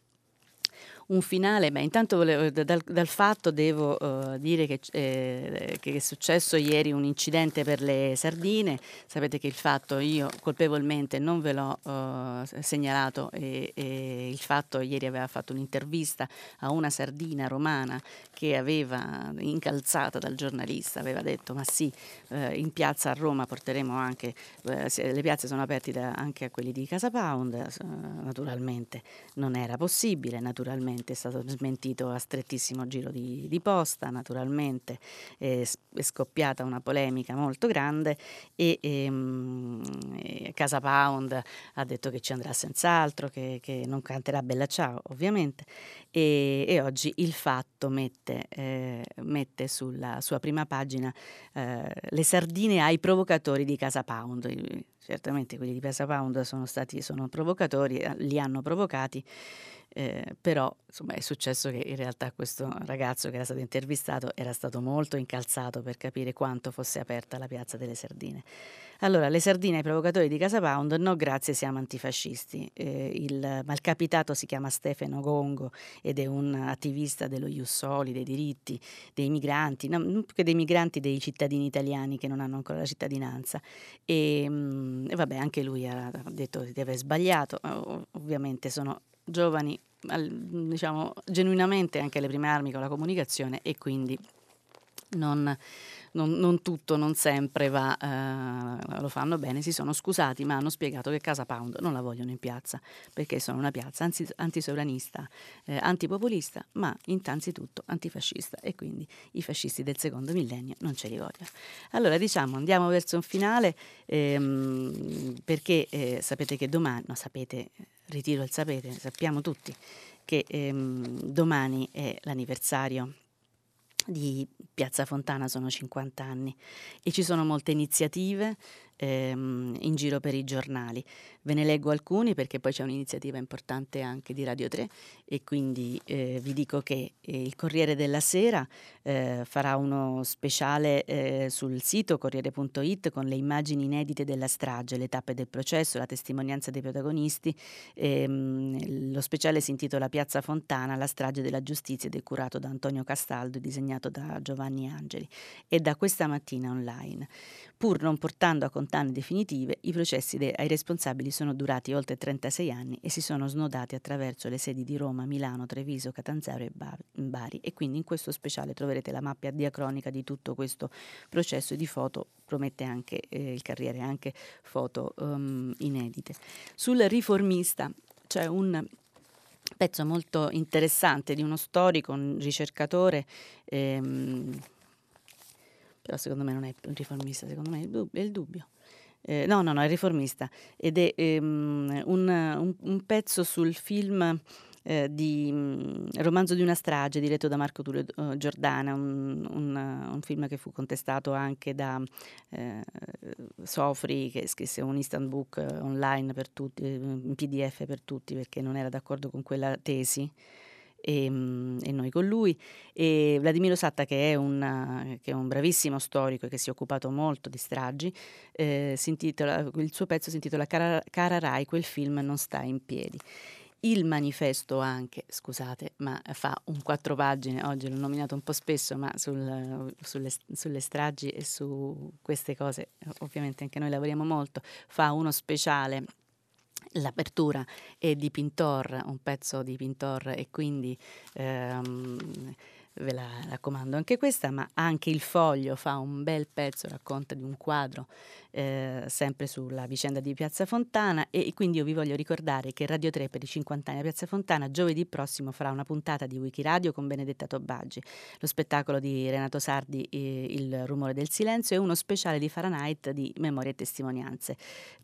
un finale, beh, intanto volevo, dal, dal, fatto devo uh, dire che, eh, che, è successo ieri un incidente per le sardine, sapete che il fatto io colpevolmente non ve l'ho uh, segnalato e, e, il fatto ieri aveva fatto un'intervista a una sardina romana che aveva incalzata dal giornalista, aveva detto ma sì, uh, in piazza a Roma porteremo anche, le piazze sono aperte da, anche a quelli di Casa Pound, naturalmente non era possibile, naturalmente ovviamente è stato smentito a strettissimo giro di, di posta, naturalmente è, è, scoppiata una polemica molto grande e, ehm, Casa Pound ha detto che ci andrà senz'altro, che, che non canterà Bella Ciao ovviamente e, e oggi il fatto mette, eh, mette, sulla sua prima pagina eh, le sardine ai provocatori di Casa Pound. Certamente quelli di Casa Pound sono stati sono provocatori, li hanno provocati eh, però insomma, è successo che in realtà questo ragazzo che era stato intervistato era stato molto incalzato per capire quanto fosse aperta la piazza delle sardine. Allora, le sardine ai provocatori di Casa Pound, no grazie, siamo antifascisti. Eh, il malcapitato si chiama Stefano Gongo ed è un attivista dello Ius Soli, dei diritti dei migranti, non più che dei migranti, dei cittadini italiani che non hanno ancora la cittadinanza. E, mh, mm, vabbè, anche lui ha detto di aver sbagliato, ovviamente sono giovani, diciamo, genuinamente anche alle prime armi con la comunicazione e quindi non, non, non tutto, non sempre va, eh, lo fanno bene, si sono scusati, ma hanno spiegato che Casa Pound non la vogliono in piazza, perché sono una piazza anzi, antisovranista, eh, antipopolista, ma innanzitutto antifascista e quindi i fascisti del secondo millennio non ce li vogliono. Allora diciamo andiamo verso un finale ehm, perché eh, sapete che domani, no sapete, ritiro il sapete, sappiamo tutti che ehm, domani è l'anniversario di Piazza Fontana sono 50 anni e ci sono molte iniziative ehm, in giro per i giornali. Ve ne leggo alcuni perché poi c'è un'iniziativa importante anche di Radio 3 e quindi eh, vi dico che eh, il Corriere della Sera eh, farà uno speciale eh, sul sito corriere.it con le immagini inedite della strage, le tappe del processo, la testimonianza dei protagonisti. Ehm, lo speciale si intitola Piazza Fontana, la strage della giustizia ed è curato da Antonio Castaldo e disegnato da Giovanni Angeli. E da questa mattina online, pur non portando a condanne definitive, i processi de- ai responsabili sono durati oltre 36 anni e si sono snodati attraverso le sedi di Roma, Milano, Treviso, Catanzaro e Bari. E quindi in questo speciale troverete la mappa diacronica di tutto questo processo e di foto, promette anche eh, il Carriere, anche foto um, inedite. Sul riformista c'è un pezzo molto interessante di uno storico, un ricercatore. Ehm, però secondo me non è un riformista, secondo me è il dubbio. Eh, no, no, no, è riformista ed è ehm, un, un, un, pezzo sul film eh, di um, Romanzo di una strage diretto da Marco Tullio uh, Giordana, un, un, film che fu contestato anche da eh, Sofri che scrisse un instant book online per tutti, in pdf per tutti perché non era d'accordo con quella tesi e, ehm, e, noi con lui. E Vladimiro Satta, che è, un, che è, un, bravissimo storico e che si è occupato molto di stragi, eh, intitola, il suo pezzo si intitola Cara, Cara Rai, quel film non sta in piedi. Il manifesto anche, scusate, ma fa un quattro pagine, oggi l'ho nominato un po' spesso, ma sul, sulle, sulle, stragi e su queste cose ovviamente anche noi lavoriamo molto, fa uno speciale L'apertura è di Pintor, un pezzo di Pintor e quindi ehm, ve la raccomando anche questa, ma anche il foglio fa un bel pezzo, racconta di un quadro eh, sempre sulla vicenda di Piazza Fontana e quindi io vi voglio ricordare che Radio 3 per i 50 anni a Piazza Fontana giovedì prossimo farà una puntata di Wikiradio con Benedetta Tobaggi, lo spettacolo di Renato Sardi eh, Il rumore del silenzio e uno speciale di Fahrenheit di Memorie e testimonianze.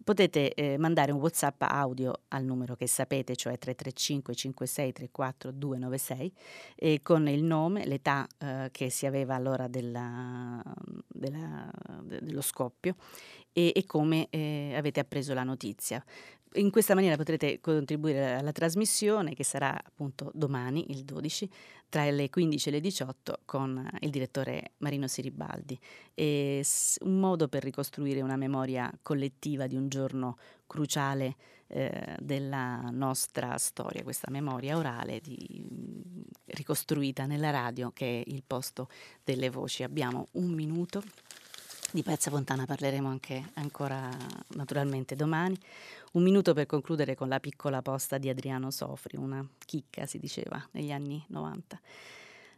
Potete eh, mandare un WhatsApp audio al numero che sapete, cioè 335 56 34 296 e con il nome, l'età eh, che si aveva all'ora della, della, dello scoppio e, e come eh, avete appreso la notizia. In questa maniera potrete contribuire alla trasmissione che sarà appunto domani, il 12, tra le 15 e le 18 con il direttore Marino Siribaldi. È un modo per ricostruire una memoria collettiva di un giorno cruciale eh, della nostra storia, questa memoria orale di, ricostruita nella radio che è il posto delle voci. Abbiamo un minuto di Piazza Fontana parleremo anche ancora naturalmente domani. Un minuto per concludere con la piccola posta di Adriano Sofri, una chicca si diceva negli anni 90.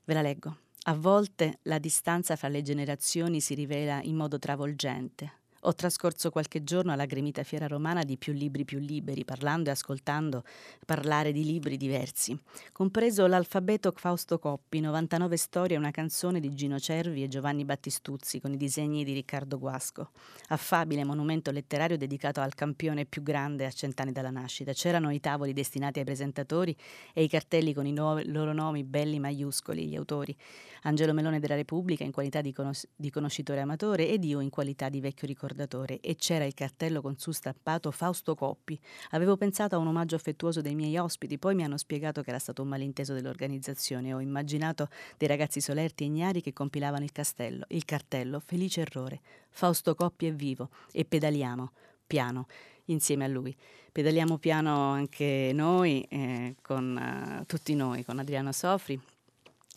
Ve la leggo. A volte la distanza fra le generazioni si rivela in modo travolgente, ho trascorso qualche giorno alla gremita fiera romana di più libri più liberi, parlando e ascoltando parlare di libri diversi, compreso l'alfabeto Fausto Coppi, 99 storie e una canzone di Gino Cervi e Giovanni Battistuzzi con i disegni di Riccardo Guasco. Affabile monumento letterario dedicato al campione più grande a cent'anni dalla nascita. C'erano i tavoli destinati ai presentatori e i cartelli con i no- loro nomi belli maiuscoli, gli autori. Angelo Melone della Repubblica in qualità di, conos- di conoscitore amatore ed io in qualità di vecchio ricordatore e c'era il cartello con su stampato Fausto Coppi. Avevo pensato a un omaggio affettuoso dei miei ospiti, poi mi hanno spiegato che era stato un malinteso dell'organizzazione. Ho immaginato dei ragazzi solerti e ignari che compilavano il castello, il cartello, felice errore. Fausto Coppi è vivo e pedaliamo, piano insieme a lui. Pedaliamo piano anche noi, eh, con uh, tutti noi, con Adriano Sofri,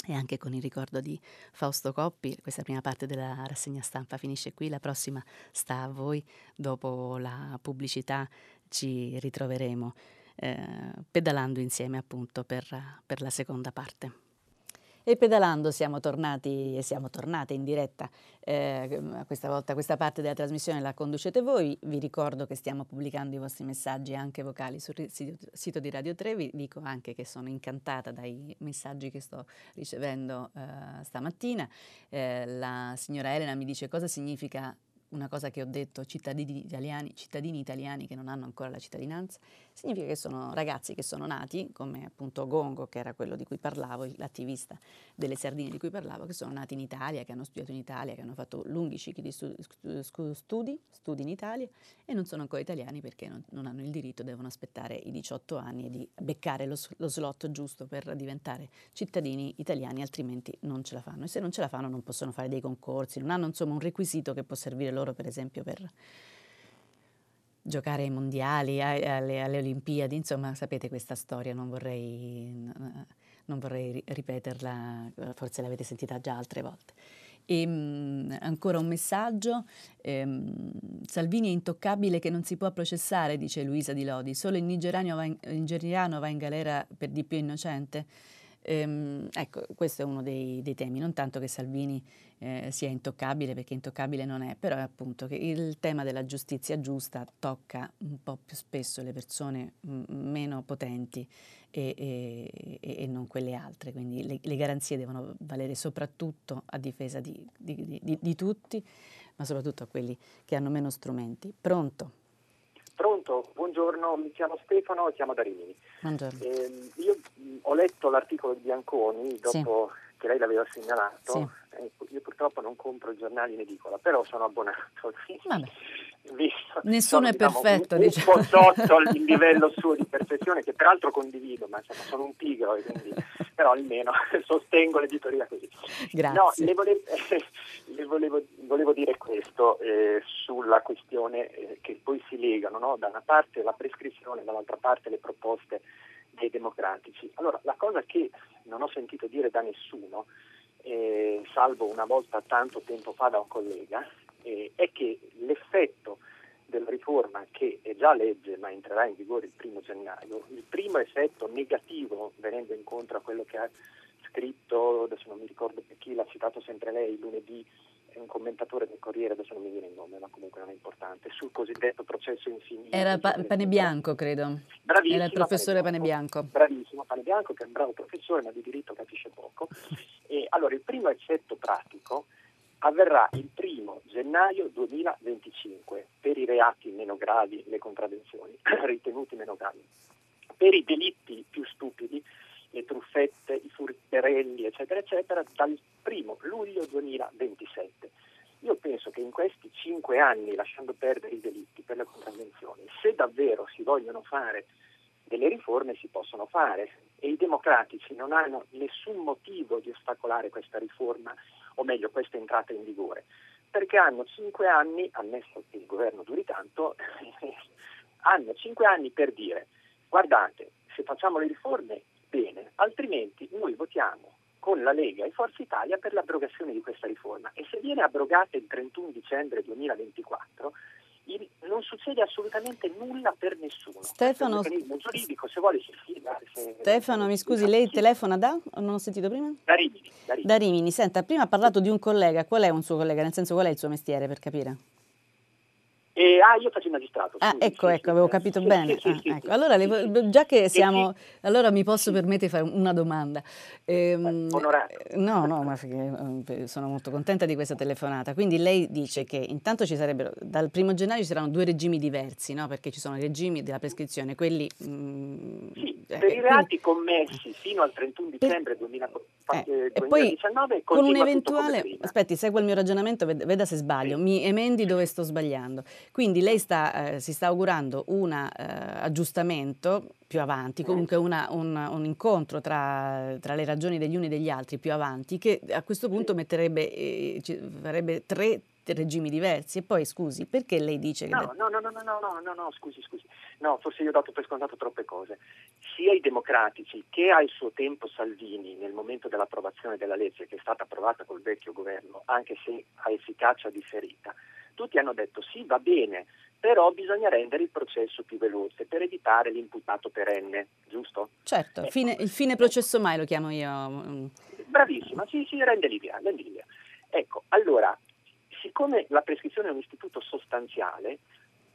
e anche con il ricordo di Fausto Coppi. Questa prima parte della rassegna stampa finisce qui, la prossima sta a voi. Dopo la pubblicità ci ritroveremo eh, pedalando insieme appunto per, per la seconda parte. E pedalando siamo tornati e siamo tornate in diretta. Eh, questa volta questa parte della trasmissione la conducete voi. Vi ricordo che stiamo pubblicando i vostri messaggi anche vocali sul sito di Radio 3. Vi dico anche che sono incantata dai messaggi che sto ricevendo eh, stamattina. Eh, la signora Elena mi dice cosa significa una cosa che ho detto, cittadini italiani, cittadini italiani che non hanno ancora la cittadinanza, significa che sono ragazzi che sono nati, come appunto Gongo, che era quello di cui parlavo, l'attivista delle sardine di cui parlavo, che sono nati in Italia, che hanno studiato in Italia, che hanno fatto lunghi cicli di studi, studi, in Italia e non sono ancora italiani perché non, non, hanno il diritto, devono aspettare i 18 anni e di beccare lo, lo slot giusto per diventare cittadini italiani, altrimenti non ce la fanno. E se non ce la fanno non possono fare dei concorsi, non hanno insomma un requisito che può servire loro per esempio per giocare ai mondiali, alle, alle, Olimpiadi, insomma sapete questa storia, non vorrei, non vorrei ripeterla, forse l'avete sentita già altre volte. E mh, ancora un messaggio, ehm, Salvini è intoccabile che non si può processare, dice Luisa Di Lodi, solo il nigeriano va in, nigeriano va in galera per di più innocente. Ehm, ecco, questo è uno dei, dei, temi, non tanto che Salvini eh, sia intoccabile, perché intoccabile non è, però è appunto che il tema della giustizia giusta tocca un po' più spesso le persone m- meno potenti e, e, e, non quelle altre, quindi le, le, garanzie devono valere soprattutto a difesa di, di, di, di tutti, ma soprattutto a quelli che hanno meno strumenti. Pronto? Pronto, buongiorno, mi chiamo Stefano e chiamo da Rimini. Buongiorno. Eh, io mh, ho letto l'articolo di Bianconi dopo sì. Che lei l'aveva segnalato. Sì. Eh, io purtroppo non compro i giornali in edicola, però sono abbonato. <laughs> Visto, Nessuno sono, è diciamo, perfetto, un, diciamo. un po' sotto il <laughs> livello suo di perfezione, che peraltro condivido, ma insomma, sono un pigro, e quindi, però almeno <laughs> sostengo l'editoria così. Grazie. No, le volevo, le volevo, volevo dire questo eh, sulla questione eh, che poi si legano, no? da una parte la prescrizione, dall'altra parte le proposte dei democratici. Allora, la cosa che non ho sentito dire da nessuno, eh, salvo una volta tanto tempo fa da un collega, eh, è che l'effetto della riforma che è già legge ma entrerà in vigore il primo gennaio, il primo effetto negativo venendo incontro a quello che ha scritto, adesso non mi ricordo chi l'ha citato sempre lei, lunedì un commentatore del Corriere, adesso non mi viene il nome, ma comunque non è importante, sul cosiddetto processo infinito. Era pa- Panebianco, credo. Bravissimo. Era il professore Panebianco. Bravissimo, Panebianco, che è un bravo professore, ma di diritto capisce poco. <laughs> E, allora, il primo effetto pratico avverrà il primo gennaio 2025 per i reati meno gravi, le contraddizioni <laughs> ritenuti meno gravi. Per i delitti più stupidi, le truffette, i furterelli, eccetera, eccetera, dal primo luglio 2027. Io penso che in questi cinque anni, lasciando perdere i delitti per le contravvenzioni, se davvero si vogliono fare delle riforme si possono fare e i democratici non hanno nessun motivo di ostacolare questa riforma, o meglio questa entrata in vigore, perché hanno cinque anni, ammesso che il governo duri tanto, <laughs> hanno cinque anni per dire guardate, se facciamo le riforme, bene, altrimenti noi votiamo con la Lega e Forza Italia per l'abrogazione di questa riforma e se viene abrogata il 31 dicembre 2024 non succede assolutamente nulla per nessuno. Stefano, giuridico, se vuole si fida. Se Stefano, mi scusi, lei telefona da? Non ho sentito prima? Da Rimini, da Rimini. Da Rimini. Senta, prima ha parlato di un collega, qual è un suo collega? Nel senso, qual è il suo mestiere, per capire? E, ah, io faccio il magistrato. Ah, scusi, ecco, sì, ecco, sì, avevo capito sì, bene. Ah, ecco. Allora, le, già che siamo, allora mi posso permettere di fare una domanda. Ehm, no, no, ma eh, sono molto contenta di questa telefonata. Quindi lei dice che intanto ci sarebbero, dal primo gennaio ci saranno due regimi diversi, no? Perché ci sono i regimi della prescrizione, quelli... Mh, mm, sì, eh, per i reati quindi, commessi fino al 31 dicembre per, 2000, eh, 2019 e poi con un eventuale... Aspetti, segua il mio ragionamento, veda se sbaglio, mi emendi dove sto sbagliando. Quindi lei sta, eh, si sta augurando un eh, aggiustamento più avanti, comunque una, un, un, incontro tra, tra, le ragioni degli uni e degli altri più avanti, che a questo punto metterebbe, eh, farebbe tre regimi diversi. E poi scusi, perché lei dice che... No, no, no, no, no, no, no, no, scusi, scusi. No, forse io ho dato per scontato troppe cose. Sia i democratici che al suo tempo Salvini, nel momento dell'approvazione della legge, che è stata approvata col vecchio governo, anche se a efficacia differita, tutti hanno detto sì, va bene, però bisogna rendere il processo più veloce per evitare l'imputato perenne, giusto? Certo, ecco. fine, il fine processo mai lo chiamo io. Mm. Bravissima, sì, sì, rende via, rendi via. Ecco, allora, siccome la prescrizione è un istituto sostanziale,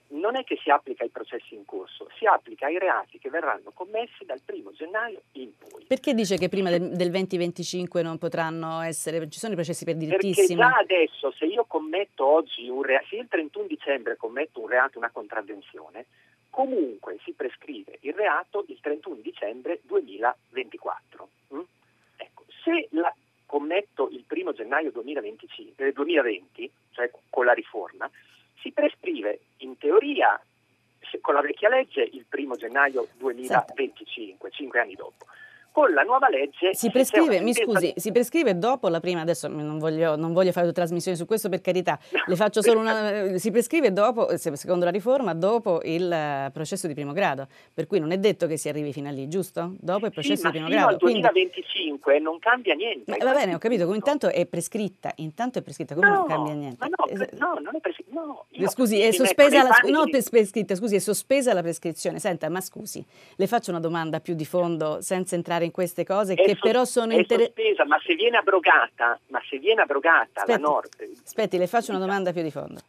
non è che si applica ai processi in corso, si applica ai reati che verranno commessi dal primo gennaio in poi. Perché dice che prima del, del 2025 non potranno essere, ci sono i processi per direttissimo? Perché già adesso se io commetto oggi un reato, se il 31 dicembre commetto un reato, una contravvenzione, comunque si prescrive il reato il 31 dicembre 2024. Mm? Ecco, se la commetto il primo gennaio 2025, eh, 2020, cioè con la riforma, si prescrive in teoria con la vecchia legge il primo gennaio 2025, cinque anni dopo. Con la nuova legge si prescrive, mi scusi, si prescrive dopo la prima, adesso non voglio, non voglio fare trasmissioni su questo per carità, no. le faccio solo una, <laughs> si prescrive dopo, secondo la riforma, dopo il processo di primo grado, per cui non è detto che si arrivi fino a lì, giusto? Dopo il processo sì, di primo grado. Al 2025 Quindi... non cambia niente. Ma, va bene, ho capito, come intanto è prescritta, intanto è prescritta, come no, non cambia niente? Ma no, no, non è prescritta, no. Scusi, è sospesa la, no, prescritta, scusi, è sospesa la prescrizione. Senta, ma scusi, le faccio una domanda più di fondo senza entrare in queste cose che so- però sono interessanti. ma se viene abrogata, ma se viene abrogata aspetti, la norma... Aspetti, le faccio una domanda più di fondo.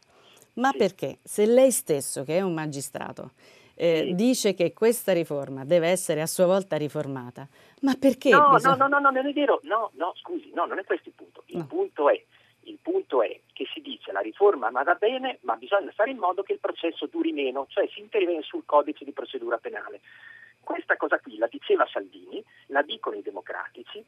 Ma sì. perché se lei stesso, che è un magistrato, eh, sì. dice che questa riforma deve essere a sua volta riformata, ma perché? No, bisogna... no, no, no, non è vero, no, no, scusi, no, non è questo il punto. Il, no. punto, è, il punto è che si dice la riforma ma va bene, ma bisogna fare in modo che il processo duri meno, cioè si interviene sul codice di procedura penale. Questa cosa qui la diceva Salvini, la dicono i democratici,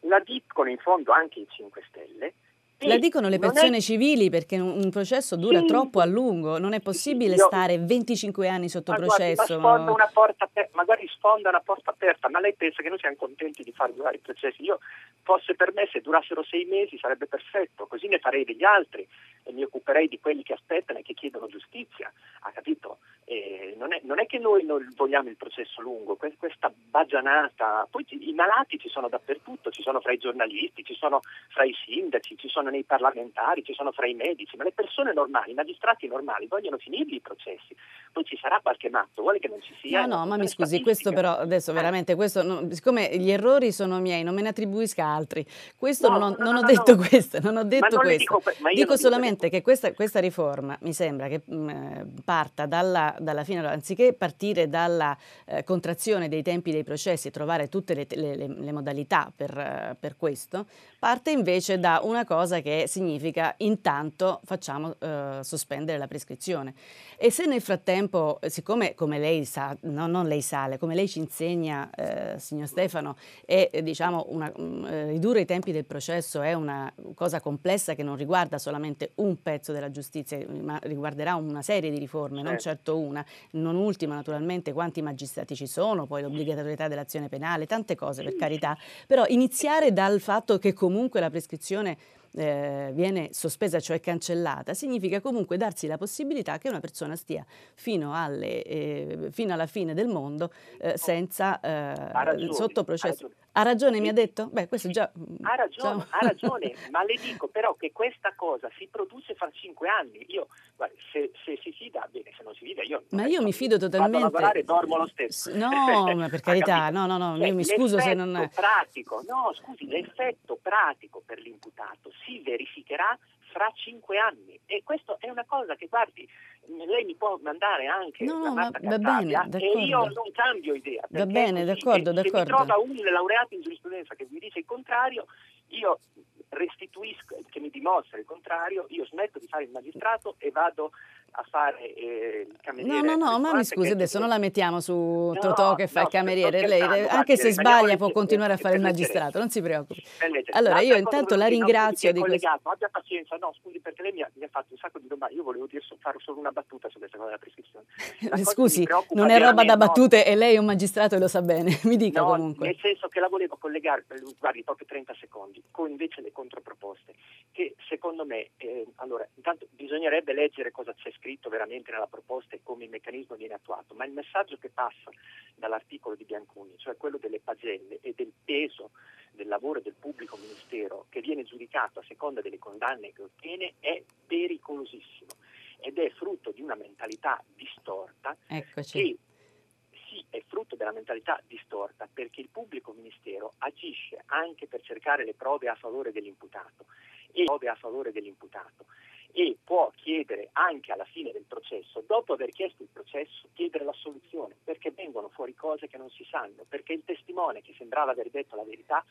la dicono in fondo anche i 5 Stelle. La dicono le persone è... civili perché un, processo dura sì. troppo a lungo, non è possibile Io... stare 25 anni sotto ma processo. Guardi, ma, una porta aperta, magari sfonda una porta aperta, ma lei pensa che noi siamo contenti di far durare i processi? Io fosse per me se durassero sei mesi sarebbe perfetto, così ne farei degli altri e mi occuperei di quelli che aspettano e che chiedono giustizia, ha capito? Eh, non, è, non, è, che noi non vogliamo il processo lungo, questa bagianata, poi i malati ci sono dappertutto, ci sono fra i giornalisti, ci sono fra i sindaci, ci sono nei parlamentari, ci sono fra i medici, ma le persone normali, i magistrati normali vogliono finirli i processi, poi ci sarà qualche matto, vuole che non ci sia. No, no, ma mi scusi, questo però adesso eh. veramente, questo, no, siccome gli errori sono miei, non me ne attribuisca altri, questo no, non, no, non ho detto questo, non ho detto questo, dico, dico solamente che questa, questa, riforma mi sembra che mh, mm, parta dalla dalla fine, anziché partire dalla eh, contrazione dei tempi dei processi e trovare tutte le, le, le modalità per, uh, per, questo, parte invece da una cosa che significa intanto facciamo uh, sospendere la prescrizione. E se nel frattempo, siccome come lei sa, no, non lei sa, come lei ci insegna, eh, signor Stefano, è, diciamo, una, um, ridurre i tempi del processo è una cosa complessa che non riguarda solamente un pezzo della giustizia, ma riguarderà una serie di riforme, certo. non certo una, non ultima naturalmente quanti magistrati ci sono, poi l'obbligatorietà dell'azione penale, tante cose per carità, però iniziare dal fatto che comunque la prescrizione eh, viene sospesa, cioè cancellata, significa comunque darsi la possibilità che una persona stia fino, alle, eh, fino alla fine del mondo eh, senza eh, sotto processo. Ha ragione, mi ha detto? Beh, questo già... Ha ragione, già... ha <laughs> ragione, ma le dico però che questa cosa si produce fra cinque anni. Io, guarda, se, se, si fida, bene, se non si fida io... Ma io mi fido totalmente... Vado a lavorare dormo lo stesso. No, ma per <laughs> carità, no, no, no, io mi scuso se non... pratico, no, scusi, l'effetto pratico per l'imputato si verificherà fra cinque anni. E questo è una cosa che guardi lei mi può mandare anche no, no, ma va bene, e io non cambio idea va bene, d'accordo, se, d'accordo. se trova un laureato in giurisprudenza che mi dice il contrario io restituisco, che mi dimostra il contrario, io smetto di fare il magistrato e vado a fare eh, il cameriere. No, no, no, ma mi scusi, adesso non la mettiamo su no, Totò che fa no, il cameriere. Lei, anche se sbaglia può continuare a fare il magistrato, non si preoccupi. Allora, io intanto la ringrazio di questo. Abbia pazienza, no, scusi, perché lei mi ha, mi ha, fatto un sacco di domande. Io volevo dire, fare solo una battuta su questa cosa della prescrizione. Scusi, non è roba da battute e lei è un magistrato e lo sa bene. <laughs> Mi dica no, comunque. Nel senso che la volevo collegare, guardi, proprio 30 secondi, con invece le controproposte, che secondo me, eh, allora, intanto bisognerebbe leggere cosa c'è scritto veramente nella proposta e come il meccanismo viene attuato, ma il messaggio che passa dall'articolo di Bianconi, cioè quello delle pagelle e del peso del lavoro del pubblico ministero che viene giudicato a seconda delle condanne che ottiene, è pericolosissimo ed è frutto di una mentalità distorta Eccoci. che sì, è frutto della mentalità distorta perché il pubblico ministero agisce anche per cercare le prove a favore dell'imputato e prove a favore dell'imputato e può chiedere anche alla fine del processo, dopo aver chiesto il processo, chiedere la soluzione, perché vengono fuori cose che non si sanno, perché il testimone che sembrava aver detto la verità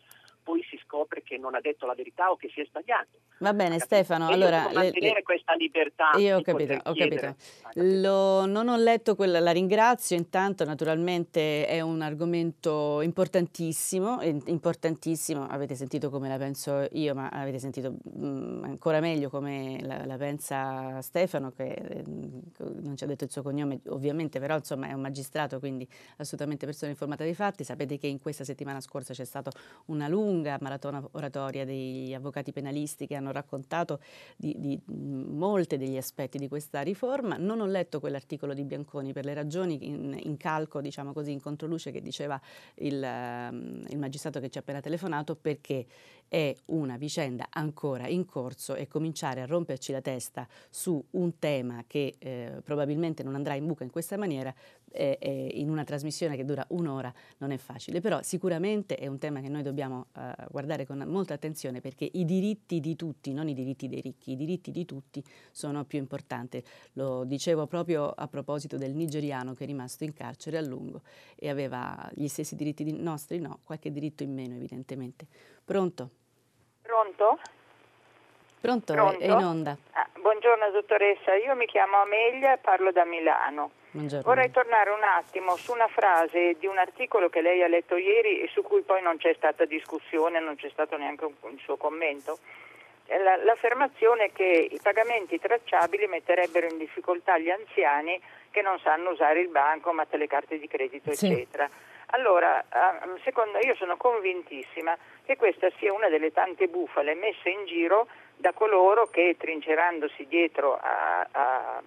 poi si scopre che non ha detto la verità o che si è sbagliato. Va bene Stefano, allora... mantenere le, questa libertà. Io ho capito, ho capito. Lo, non ho letto quella, la ringrazio, intanto naturalmente è un argomento importantissimo, importantissimo, avete sentito come la penso io, ma avete sentito mh, mm, ancora meglio come la, la, pensa Stefano, che eh, non ci ha detto il suo cognome ovviamente, però insomma è un magistrato, quindi assolutamente persona informata dei fatti. Sapete che in questa settimana scorsa c'è stata una lunga maratona oratoria degli avvocati penalisti che hanno raccontato di, di molti degli aspetti di questa riforma. Non ho letto quell'articolo di Bianconi per le ragioni in, in calco, diciamo così, in controluce che diceva il, il magistrato che ci ha appena telefonato perché è una vicenda ancora in corso e cominciare a romperci la testa su un tema che eh, probabilmente non andrà in buca in questa maniera eh, eh, in una trasmissione che dura un'ora non è facile, però sicuramente è un tema che noi dobbiamo eh, guardare con molta attenzione perché i diritti di tutti, non i diritti dei ricchi, i diritti di tutti sono più importanti. Lo dicevo proprio a proposito del nigeriano che è rimasto in carcere a lungo e aveva gli stessi diritti nostri, no, qualche diritto in meno evidentemente. Pronto? Pronto? Pronto? Pronto? È in onda. Ah, buongiorno dottoressa, io mi chiamo Amelia e parlo da Milano. Buongiorno. Vorrei tornare un attimo su una frase di un articolo che lei ha letto ieri e su cui poi non c'è stata discussione, non c'è stato neanche un, un suo commento. La, l'affermazione che i pagamenti tracciabili metterebbero in difficoltà gli anziani che non sanno usare il banco, ma le carte di credito, sì. eccetera. Allora, ehm, secondo io sono convintissima che questa sia una delle tante bufale messe in giro da coloro che trincerandosi dietro a, a,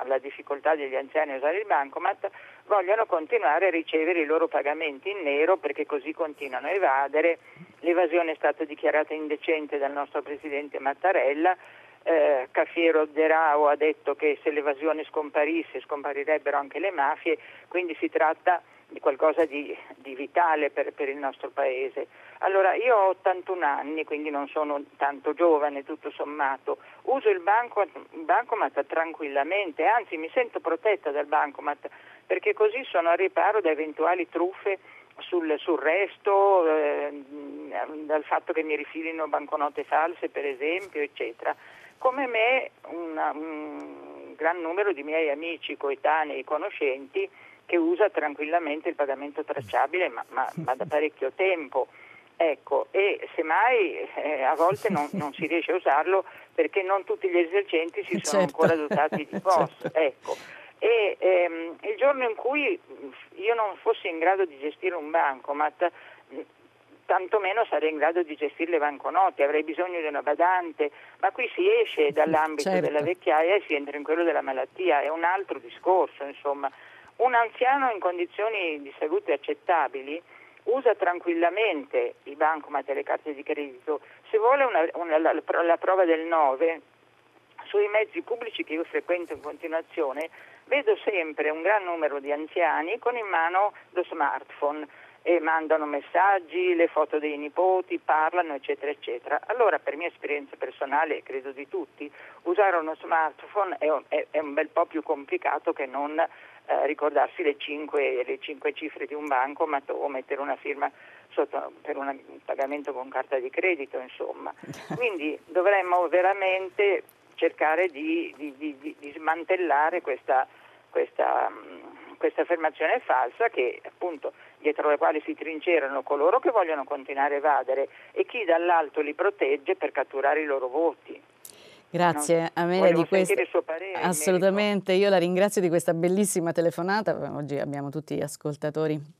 alla difficoltà degli anziani a usare il bancomat vogliono continuare a ricevere i loro pagamenti in nero perché così continuano a evadere. L'evasione è stata dichiarata indecente dal nostro Presidente Mattarella. Eh, Cafiero Derao ha detto che se l'evasione scomparisse scomparirebbero anche le mafie, quindi si tratta qualcosa di, di vitale per, per il nostro Paese. Allora, io ho 81 anni, quindi non sono tanto giovane tutto sommato, uso il, banco, il bancomat tranquillamente, anzi mi sento protetta dal bancomat perché così sono a riparo da eventuali truffe sul, sul resto, eh, dal fatto che mi rifilino banconote false per esempio, eccetera. Come me una, un gran numero di miei amici, coetanei conoscenti che usa tranquillamente il pagamento tracciabile ma, ma, ma da parecchio tempo. Ecco, e semmai eh, a volte non, <laughs> non, si riesce a usarlo perché non tutti gli esercenti si sono certo. ancora dotati di <laughs> POS. Certo. Ecco. E ehm, il giorno in cui io non fossi in grado di gestire un bancomat, tantomeno sarei in grado di gestire le banconote, avrei bisogno di una badante, ma qui si esce dall'ambito certo. della vecchiaia e si entra in quello della malattia, è un altro discorso, insomma. Un anziano in condizioni di salute accettabili usa tranquillamente i bancomat e le carte di credito. Se vuole una, una, la, la prova del 9, sui mezzi pubblici che io frequento in continuazione, vedo sempre un gran numero di anziani con in mano lo smartphone e mandano messaggi, le foto dei nipoti, parlano, eccetera, eccetera. Allora, per mia esperienza personale, e credo di tutti, usare uno smartphone è un, è, è un bel po' più complicato che non eh, ricordarsi le cinque, le cinque, cifre di un banco ma, o mettere una firma sotto, per un pagamento con carta di credito, insomma. <laughs> Quindi dovremmo veramente cercare di, di, di, di smantellare questa, questa, questa affermazione falsa che appunto dietro la quale si trincerano coloro che vogliono continuare a evadere e chi dall'alto li protegge per catturare i loro voti. Grazie a me di questo. Assolutamente, io la ringrazio di questa bellissima telefonata. Oggi abbiamo tutti gli ascoltatori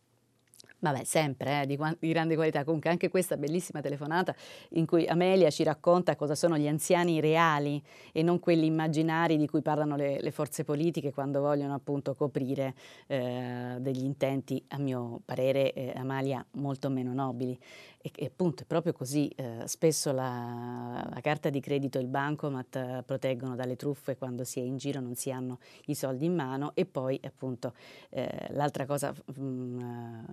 Vabbè, sempre eh, di, di, grande qualità. Comunque anche questa bellissima telefonata in cui Amelia ci racconta cosa sono gli anziani reali e non quelli immaginari di cui parlano le, le forze politiche quando vogliono appunto coprire eh, degli intenti, a mio parere, eh, Amalia, molto meno nobili. E, e, appunto è proprio così, eh, spesso la, la, carta di credito e il bancomat eh, proteggono dalle truffe quando si è in giro, non si hanno i soldi in mano. E poi appunto eh, l'altra cosa mh, mm,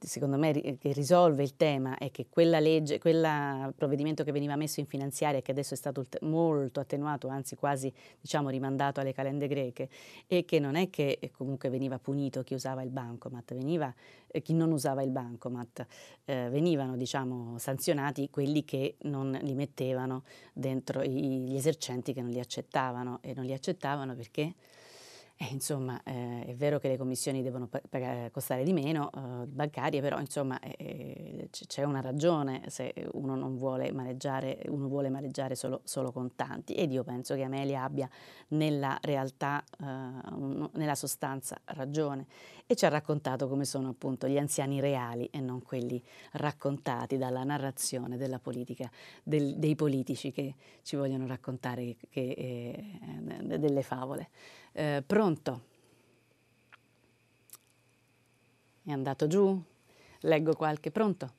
secondo me che risolve il tema è che quella legge, quel provvedimento che veniva messo in finanziaria che adesso è stato molto attenuato, anzi quasi diciamo rimandato alle calende greche, e che non è che comunque veniva punito chi usava il bancomat, veniva eh, chi non usava il bancomat, eh, venivano diciamo sanzionati quelli che non li mettevano dentro gli esercenti che non li accettavano e non li accettavano perché eh, insomma, eh, è vero che le commissioni devono pagare, costare di meno, eh, bancarie, però insomma eh, c'è una ragione se uno non vuole maneggiare, uno vuole maneggiare solo, solo contanti ed io penso che Amelia abbia nella realtà, eh, un, nella sostanza ragione e ci ha raccontato come sono appunto gli anziani reali e non quelli raccontati dalla narrazione della politica, del, dei politici che ci vogliono raccontare che, eh, delle favole. Eh, pronto? È andato giù? Leggo qualche... Pronto?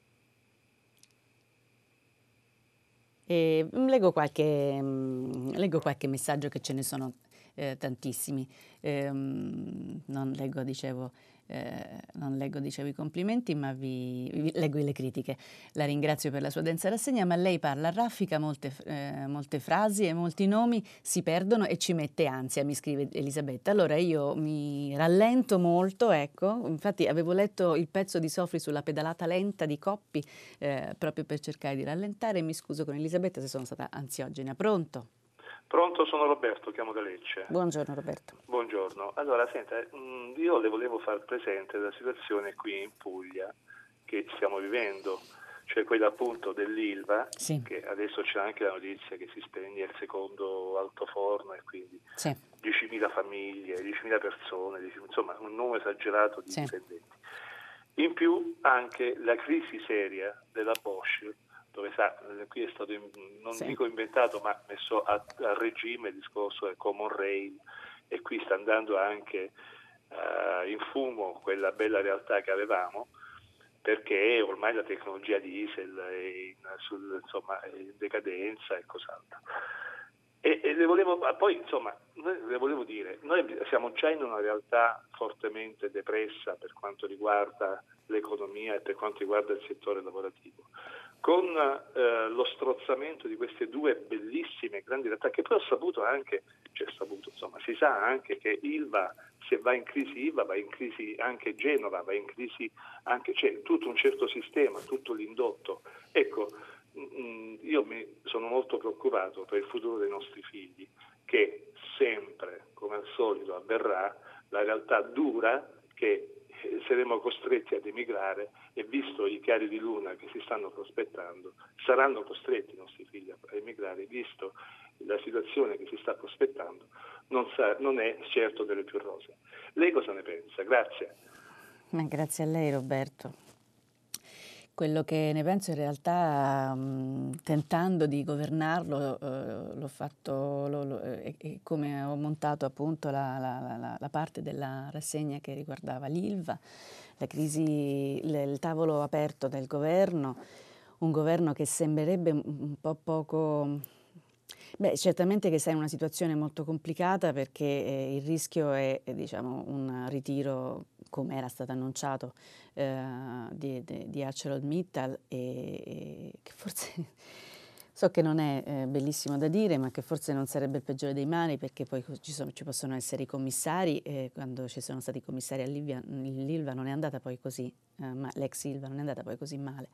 E mm, leggo, qualche, mm, leggo qualche messaggio che ce ne sono eh, tantissimi. Eh, non leggo, dicevo, eh, non leggo, dicevo, i complimenti, ma vi, vi, leggo le critiche. La ringrazio per la sua densa rassegna, ma lei parla raffica, molte, eh, molte frasi e molti nomi si perdono e ci mette ansia, mi scrive Elisabetta. Allora io mi rallento molto, ecco, infatti avevo letto il pezzo di Sofri sulla pedalata lenta di Coppi eh, proprio per cercare di rallentare mi scuso con Elisabetta se sono stata ansiogena. Pronto? Pronto, sono Roberto, chiamo da Lecce. Buongiorno Roberto. Buongiorno. Allora, senta, mm, io le volevo far presente la situazione qui in Puglia che stiamo vivendo, cioè quella appunto dell'Ilva, sì. che adesso c'è anche la notizia che si spegne il secondo altoforno e quindi sì. 10.000 famiglie, 10.000 persone, 10, insomma un numero esagerato di sì. dipendenti. In più anche la crisi seria della Bosch dove sa, eh, qui è stato, non sì. dico inventato, ma messo a, a, regime il discorso del common rail e qui sta andando anche uh, in fumo quella bella realtà che avevamo perché ormai la tecnologia diesel è in, sul, insomma, è in decadenza e cos'altro. E, e le volevo, poi insomma, le volevo dire, noi siamo già in una realtà fortemente depressa per quanto riguarda l'economia e per quanto riguarda il settore lavorativo con eh, lo strozzamento di queste due bellissime grandi realtà, che poi ho saputo anche, cioè saputo, insomma, si sa anche che Ilva, se va in crisi Ilva, va in crisi anche Genova, va in crisi anche, c'è tutto un certo sistema, tutto l'indotto. Ecco, mh, mm, mm, io sono molto preoccupato per il futuro dei nostri figli, che sempre, come al solito, avverrà la realtà dura che saremo costretti ad emigrare e visto i chiari di luna che si stanno prospettando, saranno costretti i nostri figli a emigrare, visto la situazione che si sta prospettando, non, sa, non è certo delle più rose. Lei cosa ne pensa? Grazie. grazie a lei Roberto. Quello che ne penso in realtà, mh, tentando di governarlo, eh, l'ho fatto, lo, lo, eh, e, come ho montato appunto la, la, la, la, parte della rassegna che riguardava l'ILVA, la crisi, il tavolo aperto del governo, un governo che sembrerebbe un po' poco Beh, certamente che sei in una situazione molto complicata perché eh, il rischio è, è diciamo, un ritiro, come era stato annunciato, eh, di, di, di ArcelorMittal e, e che forse <laughs> so che non è eh, bellissimo da dire, ma che forse non sarebbe il peggiore dei mali perché poi ci, sono, ci possono essere i commissari e quando ci sono stati i commissari all'Ilva non è andata poi così, eh, ma l'ex Ilva non è andata poi così male.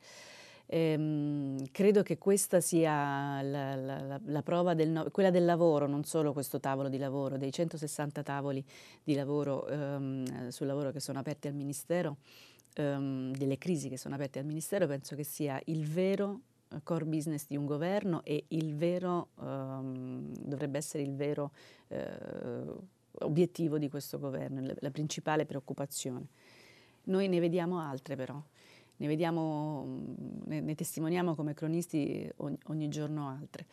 Ehm, credo che questa sia la, la, la prova del no, quella del lavoro, non solo questo tavolo di lavoro, dei 160 tavoli di lavoro ehm, sul lavoro che sono aperti al Ministero, ehm, delle crisi che sono aperte al Ministero, penso che sia il vero eh, core business di un governo e il vero, ehm, dovrebbe essere il vero eh, obiettivo di questo governo, la, la principale preoccupazione. Noi ne vediamo altre però ne vediamo, mm, ne, ne testimoniamo come cronisti ogni, ogni, giorno altre.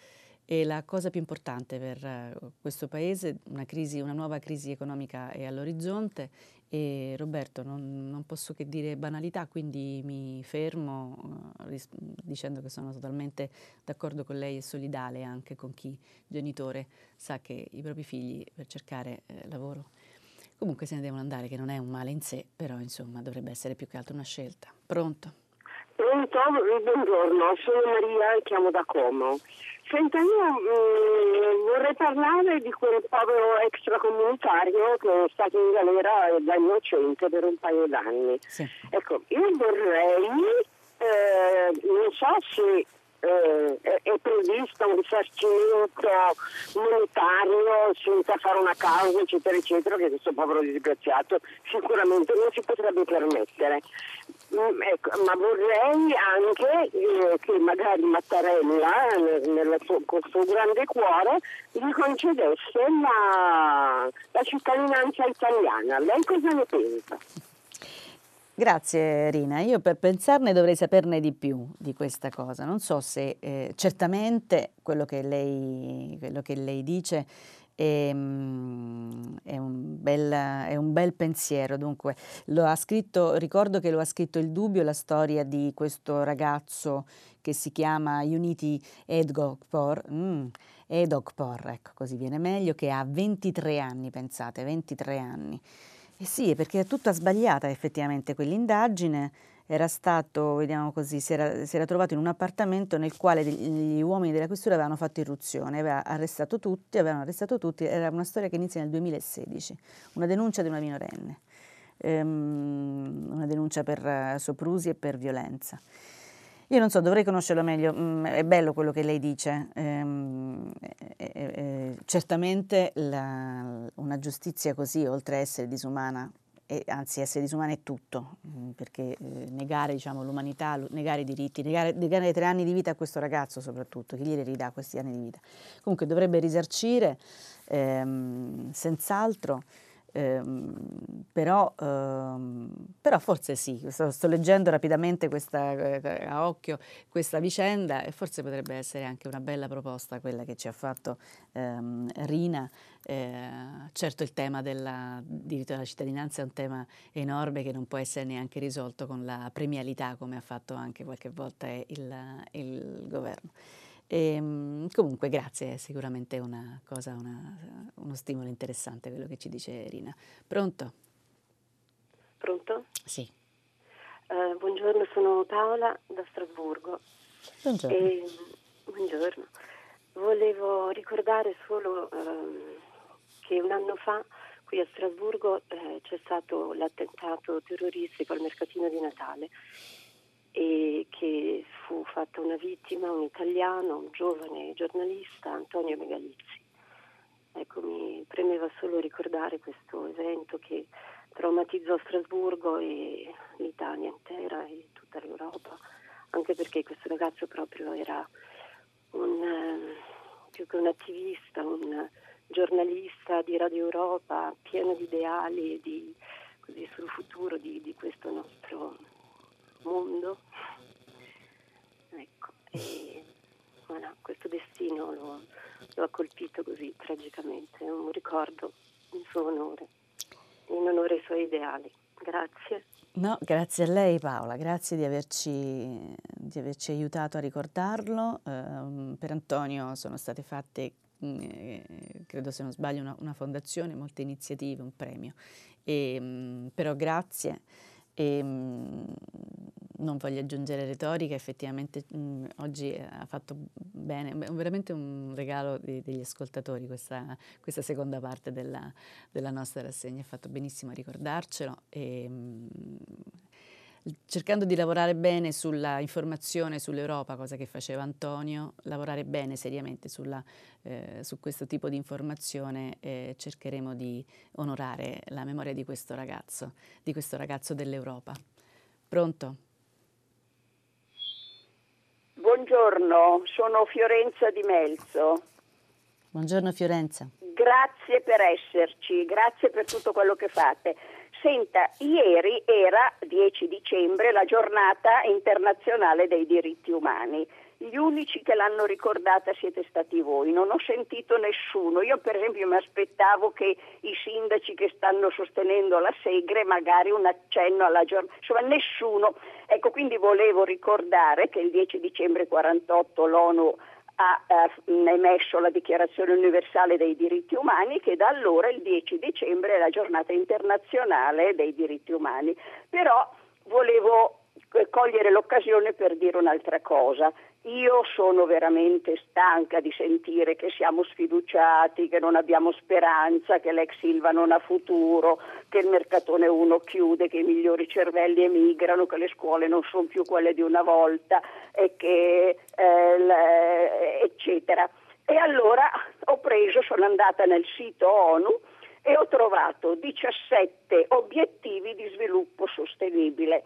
E la cosa più importante per eh, questo Paese, una, crisi, una nuova crisi economica è all'orizzonte e Roberto non, non posso che dire banalità, quindi mi fermo uh, ris- dicendo che sono totalmente d'accordo con lei e solidale anche con chi genitore sa che i propri figli per cercare eh, lavoro Comunque se ne devono andare, che non è un male in sé, però insomma dovrebbe essere più che altro una scelta. Pronto? Pronto? Buongiorno, sono Maria e chiamo da Como. Senta, io mh, mm, vorrei parlare di quel povero extracomunitario che è stato in galera da innocente per un paio d'anni. Sì. Ecco, io vorrei, eh, non so se eh, è previsto un risarcimento monetario senza fare una causa, eccetera, eccetera, che questo povero disgraziato sicuramente non si potrebbe permettere. Mm, ecco, ma vorrei anche eh, che magari Mattarella, nel, suo, con il suo grande cuore, gli concedesse la, la cittadinanza italiana. Lei cosa ne pensa? Grazie Rina, io per pensarne dovrei saperne di più di questa cosa, non so se eh, certamente quello che lei, quello che lei dice è, mm, è, un bel, è, un bel, pensiero, dunque scritto, ricordo che lo ha scritto Il Dubbio, la storia di questo ragazzo che si chiama Unity Edgokpor, mm, Edokpor, ecco così viene meglio, che ha 23 anni, pensate, 23 anni. Eh sì, perché è tutta sbagliata effettivamente quell'indagine. Era stato, vediamo così, si era, si era trovato in un appartamento nel quale gli uomini della questura avevano fatto irruzione, aveva arrestato tutti, avevano arrestato tutti, era una storia che inizia nel 2016, una denuncia di una minorenne, ehm, una denuncia per uh, soprusi e per violenza. Io non so, dovrei conoscerlo meglio, mm, è bello quello che lei dice, ehm, eh, eh, certamente la, una giustizia così, oltre a essere disumana, e, anzi essere disumana è tutto, mm, perché eh, negare diciamo, l'umanità, negare i diritti, negare, negare tre anni di vita a questo ragazzo soprattutto, chi glieli ridà questi anni di vita? Comunque dovrebbe risarcire ehm, senz'altro Ehm, però, ehm, però, forse sì, sto, sto leggendo rapidamente questa, eh, a occhio questa vicenda e forse potrebbe essere anche una bella proposta quella che ci ha fatto ehm, Rina. Eh, certo il tema del diritto alla cittadinanza è un tema enorme che non può essere neanche risolto con la premialità come ha fatto anche qualche volta il, il governo. E, ehm, comunque grazie, è sicuramente una cosa, una, uno stimolo interessante quello che ci dice Rina. Pronto? Pronto? Sì. Uh, buongiorno, sono Paola da Strasburgo. Buongiorno. E, buongiorno. Volevo ricordare solo uh, che un anno fa qui a Strasburgo uh, c'è stato l'attentato terroristico al mercatino di Natale e che fu fatta una vittima, un italiano, un giovane giornalista, Antonio Megalizzi. Ecco, mi premeva solo ricordare questo evento che traumatizzò Strasburgo e l'Italia intera e tutta l'Europa, anche perché questo ragazzo proprio era un, eh, più che un attivista, un giornalista di Radio Europa, pieno di ideali e di, così, sul futuro di, di questo nostro mondo. Ecco, e voilà, questo destino lo, lo ha colpito così tragicamente, è un ricordo in suo onore, in onore ai suoi ideali. Grazie. No, grazie a lei Paola, grazie di averci, di averci aiutato a ricordarlo. Eh, per Antonio sono state fatte, eh, credo se non sbaglio, una, una, fondazione, molte iniziative, un premio. E, mh, mm, però grazie. E, mh, non voglio aggiungere retorica, effettivamente mh, oggi eh, ha fatto bene, è veramente un regalo di, degli ascoltatori questa, questa seconda parte della, della, nostra rassegna, ha fatto benissimo a ricordarcelo e, mh, cercando di lavorare bene sulla informazione sull'Europa, cosa che faceva Antonio, lavorare bene seriamente sulla, eh, su questo tipo di informazione eh, cercheremo di onorare la memoria di questo ragazzo, di questo ragazzo dell'Europa. Pronto? Buongiorno, sono Fiorenza di Melzo. Buongiorno Fiorenza. Grazie per esserci, grazie per tutto quello che fate. Senta, ieri era 10 dicembre la giornata internazionale dei diritti umani. Gli unici che l'hanno ricordata siete stati voi, non ho sentito nessuno. Io per esempio mi aspettavo che i sindaci che stanno sostenendo la Segre magari un accenno alla giornata, insomma nessuno. Ecco, quindi volevo ricordare che il 10 dicembre 48 l'ONU ha eh, emesso la Dichiarazione universale dei diritti umani che da allora il 10 dicembre è la giornata internazionale dei diritti umani. Però volevo eh, cogliere l'occasione per dire un'altra cosa. Io sono veramente stanca di sentire che siamo sfiduciati, che non abbiamo speranza, che l'ex Silva non ha futuro, che il mercatone 1 chiude, che i migliori cervelli emigrano, che le scuole non sono più quelle di una volta, e che, eh, eccetera. E allora ho preso, sono andata nel sito ONU e ho trovato 17 obiettivi di sviluppo sostenibile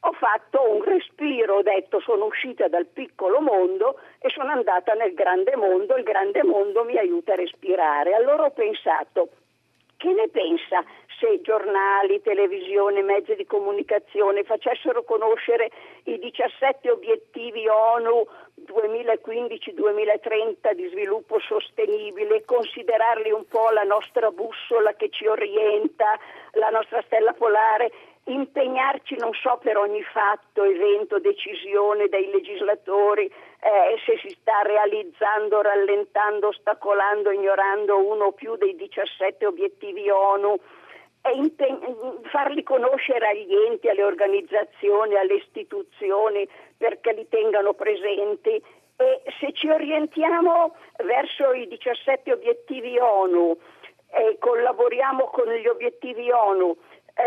ho fatto un respiro, ho detto sono uscita dal piccolo mondo e sono andata nel grande mondo, il grande mondo mi aiuta a respirare. Allora ho pensato, che ne pensa se giornali, televisione, mezzi di comunicazione facessero conoscere i 17 obiettivi ONU 2015-2030 di sviluppo sostenibile, considerarli un po' la nostra bussola che ci orienta, la nostra stella polare impegnarci non so per ogni fatto, evento, decisione dei legislatori, eh, se si sta realizzando, rallentando, ostacolando, ignorando uno o più dei 17 obiettivi ONU, impeg- farli conoscere agli enti, alle organizzazioni, alle istituzioni perché li tengano presenti. E se ci orientiamo verso i 17 obiettivi ONU e collaboriamo con gli obiettivi ONU,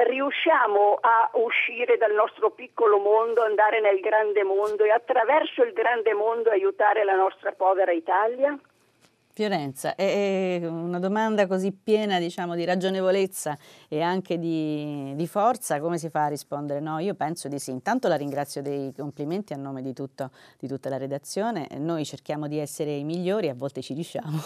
riusciamo a uscire dal nostro piccolo mondo, andare nel grande mondo e attraverso il grande mondo aiutare la nostra povera Italia? Fiorenza, è una domanda così piena diciamo, di ragionevolezza e anche di, di, forza, come si fa a rispondere? No, io penso di sì. Intanto la ringrazio dei complimenti a nome di, tutto, di tutta la redazione. Noi cerchiamo di essere i migliori, a volte ci riusciamo.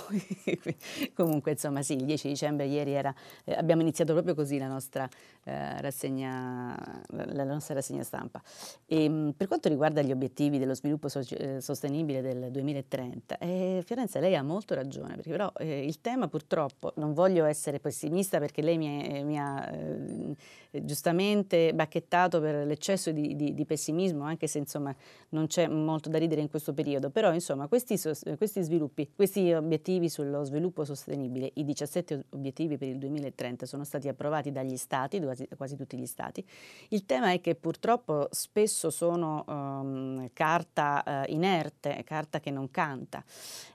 <laughs> Comunque, insomma, sì, il 10 dicembre ieri era, eh, abbiamo iniziato proprio così la nostra, eh, rassegna, la nostra rassegna stampa. E, ehm, per quanto riguarda gli obiettivi dello sviluppo so- eh, sostenibile del 2030, eh, Fiorenza, lei ha molto ragione, perché però eh, il tema purtroppo, non voglio essere pessimista perché lei mi, mi ha eh, giustamente bacchettato per l'eccesso di, di, di, pessimismo, anche se insomma non c'è molto da ridere in questo periodo, però insomma questi, questi sviluppi, questi obiettivi sullo sviluppo sostenibile, i 17 obiettivi per il 2030 sono stati approvati dagli stati, quasi, quasi tutti gli stati. Il tema è che purtroppo spesso sono um, carta uh, inerte, carta che non canta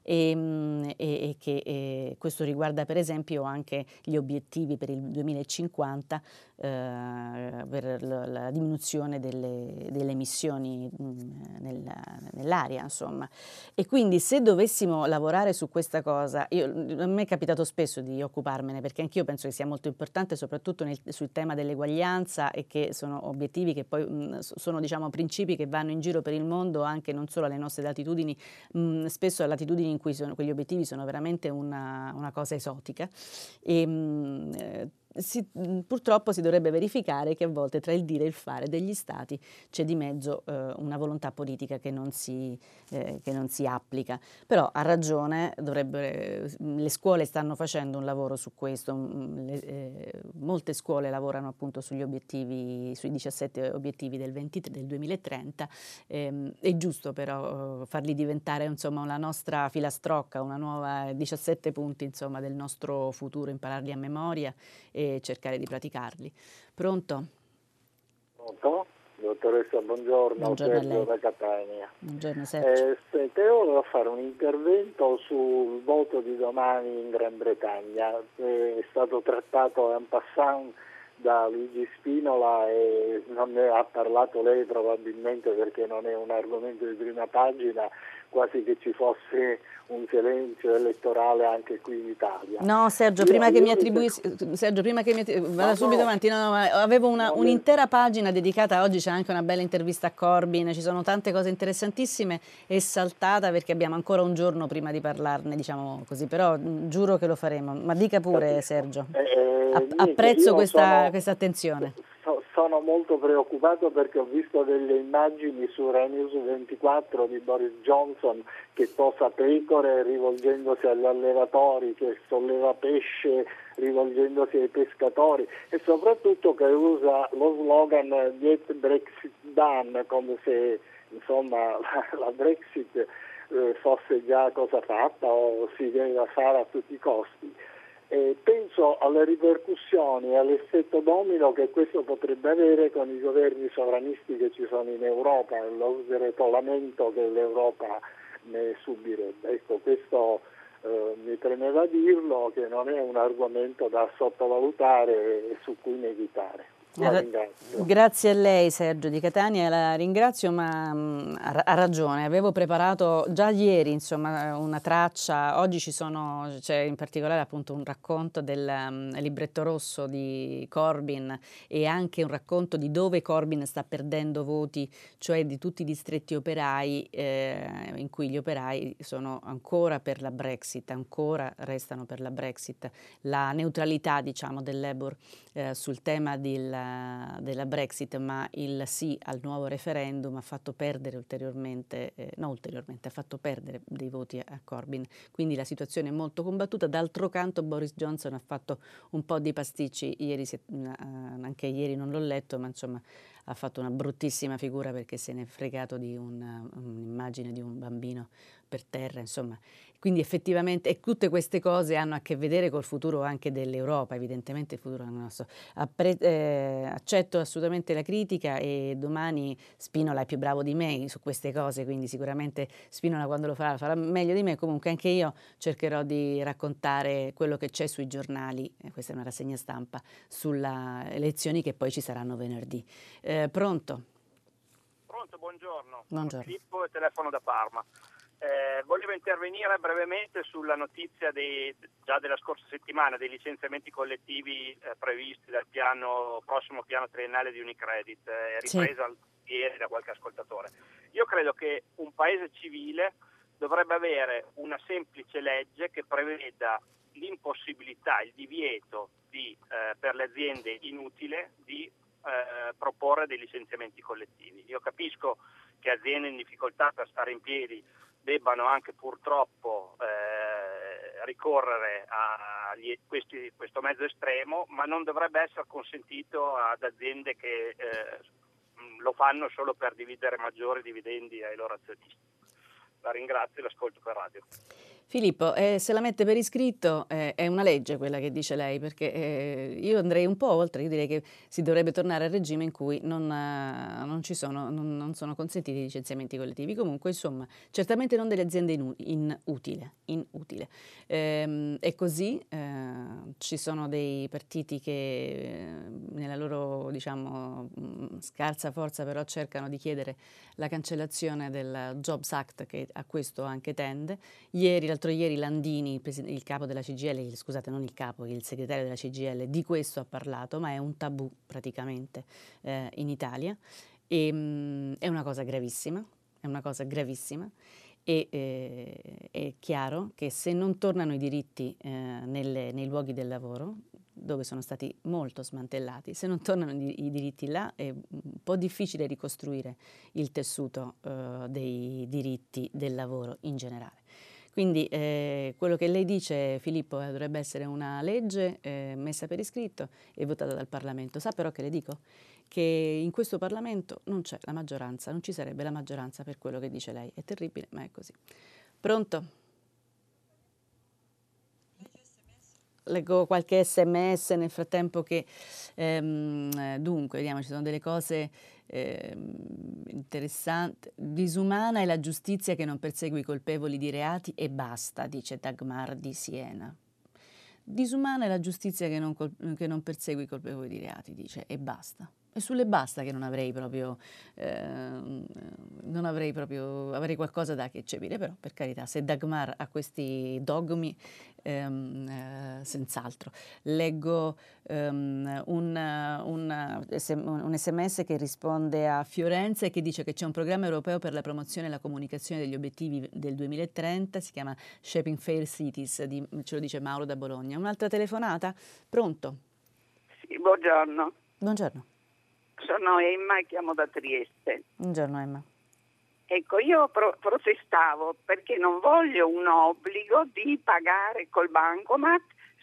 e, ehm, e, e che e questo riguarda per esempio anche gli obiettivi per il 2050 eh, per la, diminuzione delle, delle emissioni mh, mm, nella, nell'aria, insomma. E quindi se dovessimo lavorare su questa cosa, io, a me è capitato spesso di occuparmene perché anch'io penso che sia molto importante soprattutto nel, sul tema dell'eguaglianza e che sono obiettivi che poi mh, mm, sono diciamo principi che vanno in giro per il mondo anche non solo alle nostre latitudini, mh, mm, spesso a latitudini in cui sono, quegli obiettivi sono veramente una, una cosa esotica. E, eh, si, purtroppo si dovrebbe verificare che a volte tra il dire e il fare degli Stati c'è di mezzo eh, una volontà politica che non, si, eh, che non, si, applica. Però ha ragione, le scuole stanno facendo un lavoro su questo, le, eh, molte scuole lavorano appunto sugli obiettivi, sui 17 obiettivi del, 20, del 2030, ehm, è giusto però farli diventare insomma la nostra filastrocca, una nuova 17 punti insomma del nostro futuro, impararli a memoria e cercare di praticarli. Pronto? Pronto? Dottoressa, buongiorno, buongiorno Sergio da Catania. Buongiorno Sergio. Eh, sente, volevo fare un intervento sul voto di domani in Gran Bretagna. Eh, è stato trattato en passant da Luigi Spinola e non ne ha parlato lei probabilmente perché non è un argomento di prima pagina, quasi che ci fosse un silenzio elettorale anche qui in Italia. No, Sergio, prima io, che io mi attribuissi, Sergio, prima che mi attribuissi, vado subito no, avanti, no, no, avevo una, un'intera pagina dedicata, oggi c'è anche una bella intervista a Corbyn, ci sono tante cose interessantissime e saltata perché abbiamo ancora un giorno prima di parlarne, diciamo così, però mm, giuro che lo faremo, ma dica pure Sergio, eh, eh apprezzo questa, sono, questa attenzione sono molto preoccupato perché ho visto delle immagini su Rai News 24 di Boris Johnson che posa pecore rivolgendosi agli allevatori, che solleva pesce rivolgendosi ai pescatori e soprattutto che usa lo slogan Get Brexit Done come se insomma <laughs> la Brexit eh, fosse già cosa fatta o si deve fare a tutti i costi. E penso alle ripercussioni e all'effetto domino che questo potrebbe avere con i governi sovranisti che ci sono in Europa e lo sgretolamento che l'Europa ne subirebbe. Ecco, questo eh, mi premeva dirlo che non è un argomento da sottovalutare e su cui meditare. Grazie a lei Sergio di Catania, la ringrazio ma mh, ha, ragione, avevo preparato già ieri insomma, una traccia, oggi ci sono, c'è in particolare appunto un racconto del um, libretto rosso di Corbyn e anche un racconto di dove Corbyn sta perdendo voti, cioè di tutti i distretti operai eh, in cui gli operai sono ancora per la Brexit, ancora restano per la Brexit, la neutralità diciamo del Labour eh, sul tema del della, Brexit, ma il sì al nuovo referendum ha fatto perdere ulteriormente, eh, no ulteriormente, ha fatto perdere dei voti a, a Corbyn. Quindi la situazione è molto combattuta. D'altro canto Boris Johnson ha fatto un po' di pasticci, ieri, uh, anche ieri non l'ho letto, ma insomma ha fatto una bruttissima figura perché se ne è fregato di una, un'immagine di un bambino per terra, insomma. Quindi effettivamente e tutte queste cose hanno a che vedere col futuro anche dell'Europa, evidentemente il futuro nostro. Appre- eh, accetto assolutamente la critica e domani Spinola è più bravo di me su queste cose, quindi sicuramente Spinola quando lo farà farà meglio di me, comunque anche io cercherò di raccontare quello che c'è sui giornali, eh, questa è una rassegna stampa, sulle elezioni che poi ci saranno venerdì. Eh, pronto? Pronto, buongiorno. Buongiorno. Filippo e telefono da Parma. Eh, volevo intervenire brevemente sulla notizia dei, già della scorsa settimana dei licenziamenti collettivi eh, previsti dal piano, prossimo piano triennale di Unicredit, eh, ripresa sì. ieri da qualche ascoltatore. Io credo che un paese civile dovrebbe avere una semplice legge che preveda l'impossibilità, il divieto di, eh, per le aziende inutile di eh, proporre dei licenziamenti collettivi. Io capisco che aziende in difficoltà per stare in piedi debbano anche purtroppo eh, ricorrere a questi, questo mezzo estremo, ma non dovrebbe essere consentito ad aziende che eh, lo fanno solo per dividere maggiori dividendi ai loro azionisti. La ringrazio e l'ascolto per radio. Filippo, eh, se la mette per iscritto eh, è una legge quella che dice lei, perché eh, io andrei un po' oltre, io direi che si dovrebbe tornare al regime in cui non, uh, non, sono, non, non sono, consentiti i licenziamenti collettivi. Comunque, insomma, certamente non delle aziende inu- inutile. inutile. Ehm, è così, eh, ci sono dei partiti che eh, nella loro diciamo, mm, scarsa forza però cercano di chiedere la cancellazione del Jobs Act che a questo anche tende. Ieri l'altro ieri Landini, il capo della CGL, scusate non il capo, il segretario della CGL, di questo ha parlato, ma è un tabù praticamente eh, in Italia e mh, mm, è una cosa gravissima, è una cosa gravissima e eh, è chiaro che se non tornano i diritti eh, nelle, nei luoghi del lavoro, dove sono stati molto smantellati, se non tornano i diritti là è un po' difficile ricostruire il tessuto eh, dei diritti del lavoro in generale. Quindi eh, quello che lei dice, Filippo, eh, dovrebbe essere una legge eh, messa per iscritto e votata dal Parlamento. Sa però che le dico che in questo Parlamento non c'è la maggioranza, non ci sarebbe la maggioranza per quello che dice lei. È terribile, ma è così. Pronto? Leggo qualche sms nel frattempo che ehm, dunque vediamo ci sono delle cose eh, interessante. Disumana è la giustizia che non persegue i colpevoli di reati e basta, dice Dagmar di Siena. Disumana è la giustizia che non, col- che non persegue i colpevoli di reati, dice, e basta. E sulle basta che non avrei proprio, eh, non avrei proprio, avrei qualcosa da eccepire, però per carità, se Dagmar ha questi dogmi, ehm, eh, senz'altro. Leggo ehm, un, un, un, sms che risponde a Fiorenza e che dice che c'è un programma europeo per la promozione e la comunicazione degli obiettivi del 2030, si chiama Shaping Fair Cities, di, ce lo dice Mauro da Bologna. Un'altra telefonata? Pronto? Sì, buongiorno. Buongiorno. Sono Emma e chiamo da Trieste. Buongiorno Emma. Ecco, io pro- protestavo perché non voglio un obbligo di pagare col bancomat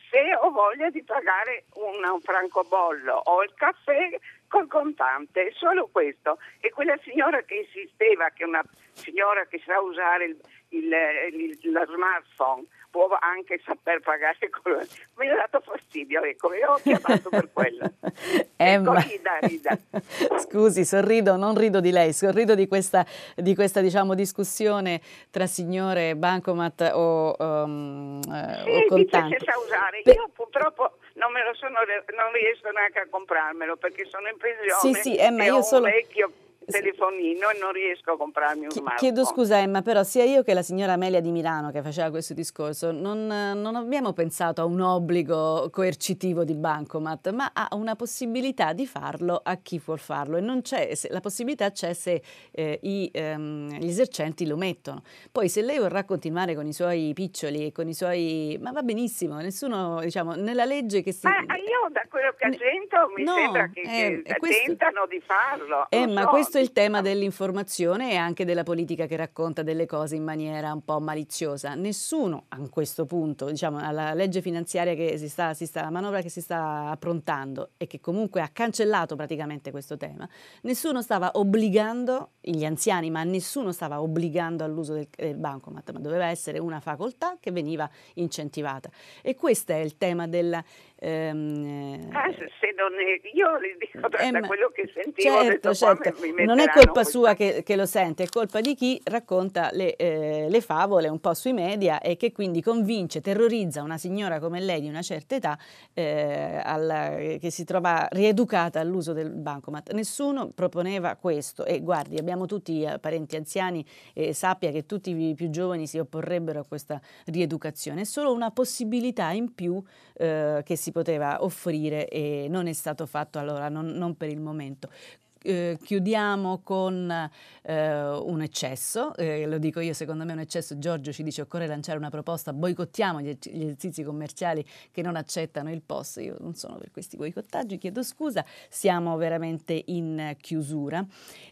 se ho voglia di pagare un, francobollo o il caffè col contante, solo questo. E quella signora che insisteva, che è una signora che sa usare il, il, il, la smartphone può anche saper pagare <laughs> con... mi ha dato fastidio ecco e ho chiamato per quello <laughs> Emma. Ecco, rida, rida. <laughs> scusi sorrido non rido di lei sorrido di questa, di questa diciamo, discussione tra signore bancomat o, um, sì, o contanti dice sa usare per... io purtroppo non me lo sono non riesco neanche a comprarmelo perché sono in pensione sì sì Emma io solo vecchio telefonino e non riesco a comprarmi un smartphone. Chiedo scusa Emma, però sia io che la signora Amelia di Milano che faceva questo discorso non, non abbiamo pensato a un obbligo coercitivo di Bancomat, ma a una possibilità di farlo a chi vuol farlo e non c'è, la possibilità c'è se eh, i, ehm, gli esercenti lo mettono. Poi se lei vorrà continuare con i suoi piccioli e con i suoi... ma va benissimo, nessuno, diciamo, nella legge che si... Ma io da quello che sento mi no, sembra che, eh, che questo... tentano di farlo. Eh, ma so. questo il tema dell'informazione e anche della politica che racconta delle cose in maniera un po' maliziosa. Nessuno a questo punto, diciamo, alla legge finanziaria che si sta, si sta, la manovra che si sta approntando e che comunque ha cancellato praticamente questo tema, nessuno stava obbligando gli anziani, ma nessuno stava obbligando all'uso del, del bancomat, ma doveva essere una facoltà che veniva incentivata. E questo è il tema della Ehm, ah, se non è, io le dico da, eh, da quello che sentivo, certo, certo. non è colpa sua che, che, lo sente, è colpa di chi racconta le, eh, le, favole un po' sui media e che quindi convince, terrorizza una signora come lei di una certa età eh, alla, che si trova rieducata all'uso del bancomat. Nessuno proponeva questo e guardi, abbiamo tutti eh, parenti anziani e sappia che tutti i più giovani si opporrebbero a questa rieducazione, è solo una possibilità in più eh, che si si poteva offrire e non è stato fatto allora, non, non per il momento. Eh, chiudiamo con eh, un eccesso, eh, lo dico io, secondo me è un eccesso, Giorgio ci dice occorre lanciare una proposta, boicottiamo gli, gli esercizi commerciali che non accettano il POS, io non sono per questi boicottaggi, chiedo scusa, siamo veramente in chiusura.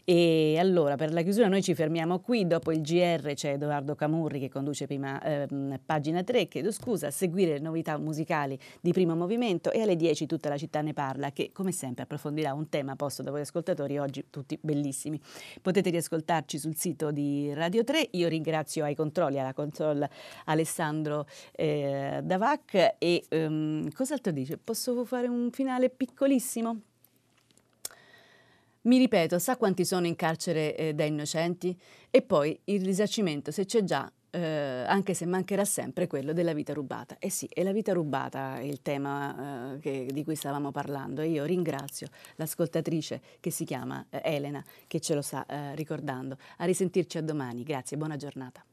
E allora per la chiusura noi ci fermiamo qui, dopo il GR c'è Edoardo Camurri che conduce prima ehm, pagina 3, chiedo scusa, seguire le novità musicali di primo movimento. E alle 10 tutta la città ne parla che come sempre approfondirà un tema posto da voi ascoltatori ascoltatori oggi tutti bellissimi. Potete riascoltarci sul sito di Radio 3. Io ringrazio ai controlli, alla console Alessandro eh, Davac e um, cos'altro dice? Posso fare un finale piccolissimo? Mi ripeto, sa quanti sono in carcere eh, da innocenti? E poi il risarcimento, se c'è già, eh, anche se mancherà sempre quello della vita rubata. E eh sì, è la vita rubata il tema eh, che, di cui stavamo parlando e io ringrazio l'ascoltatrice che si chiama eh, Elena che ce lo sta eh, ricordando. A risentirci a domani, grazie, buona giornata.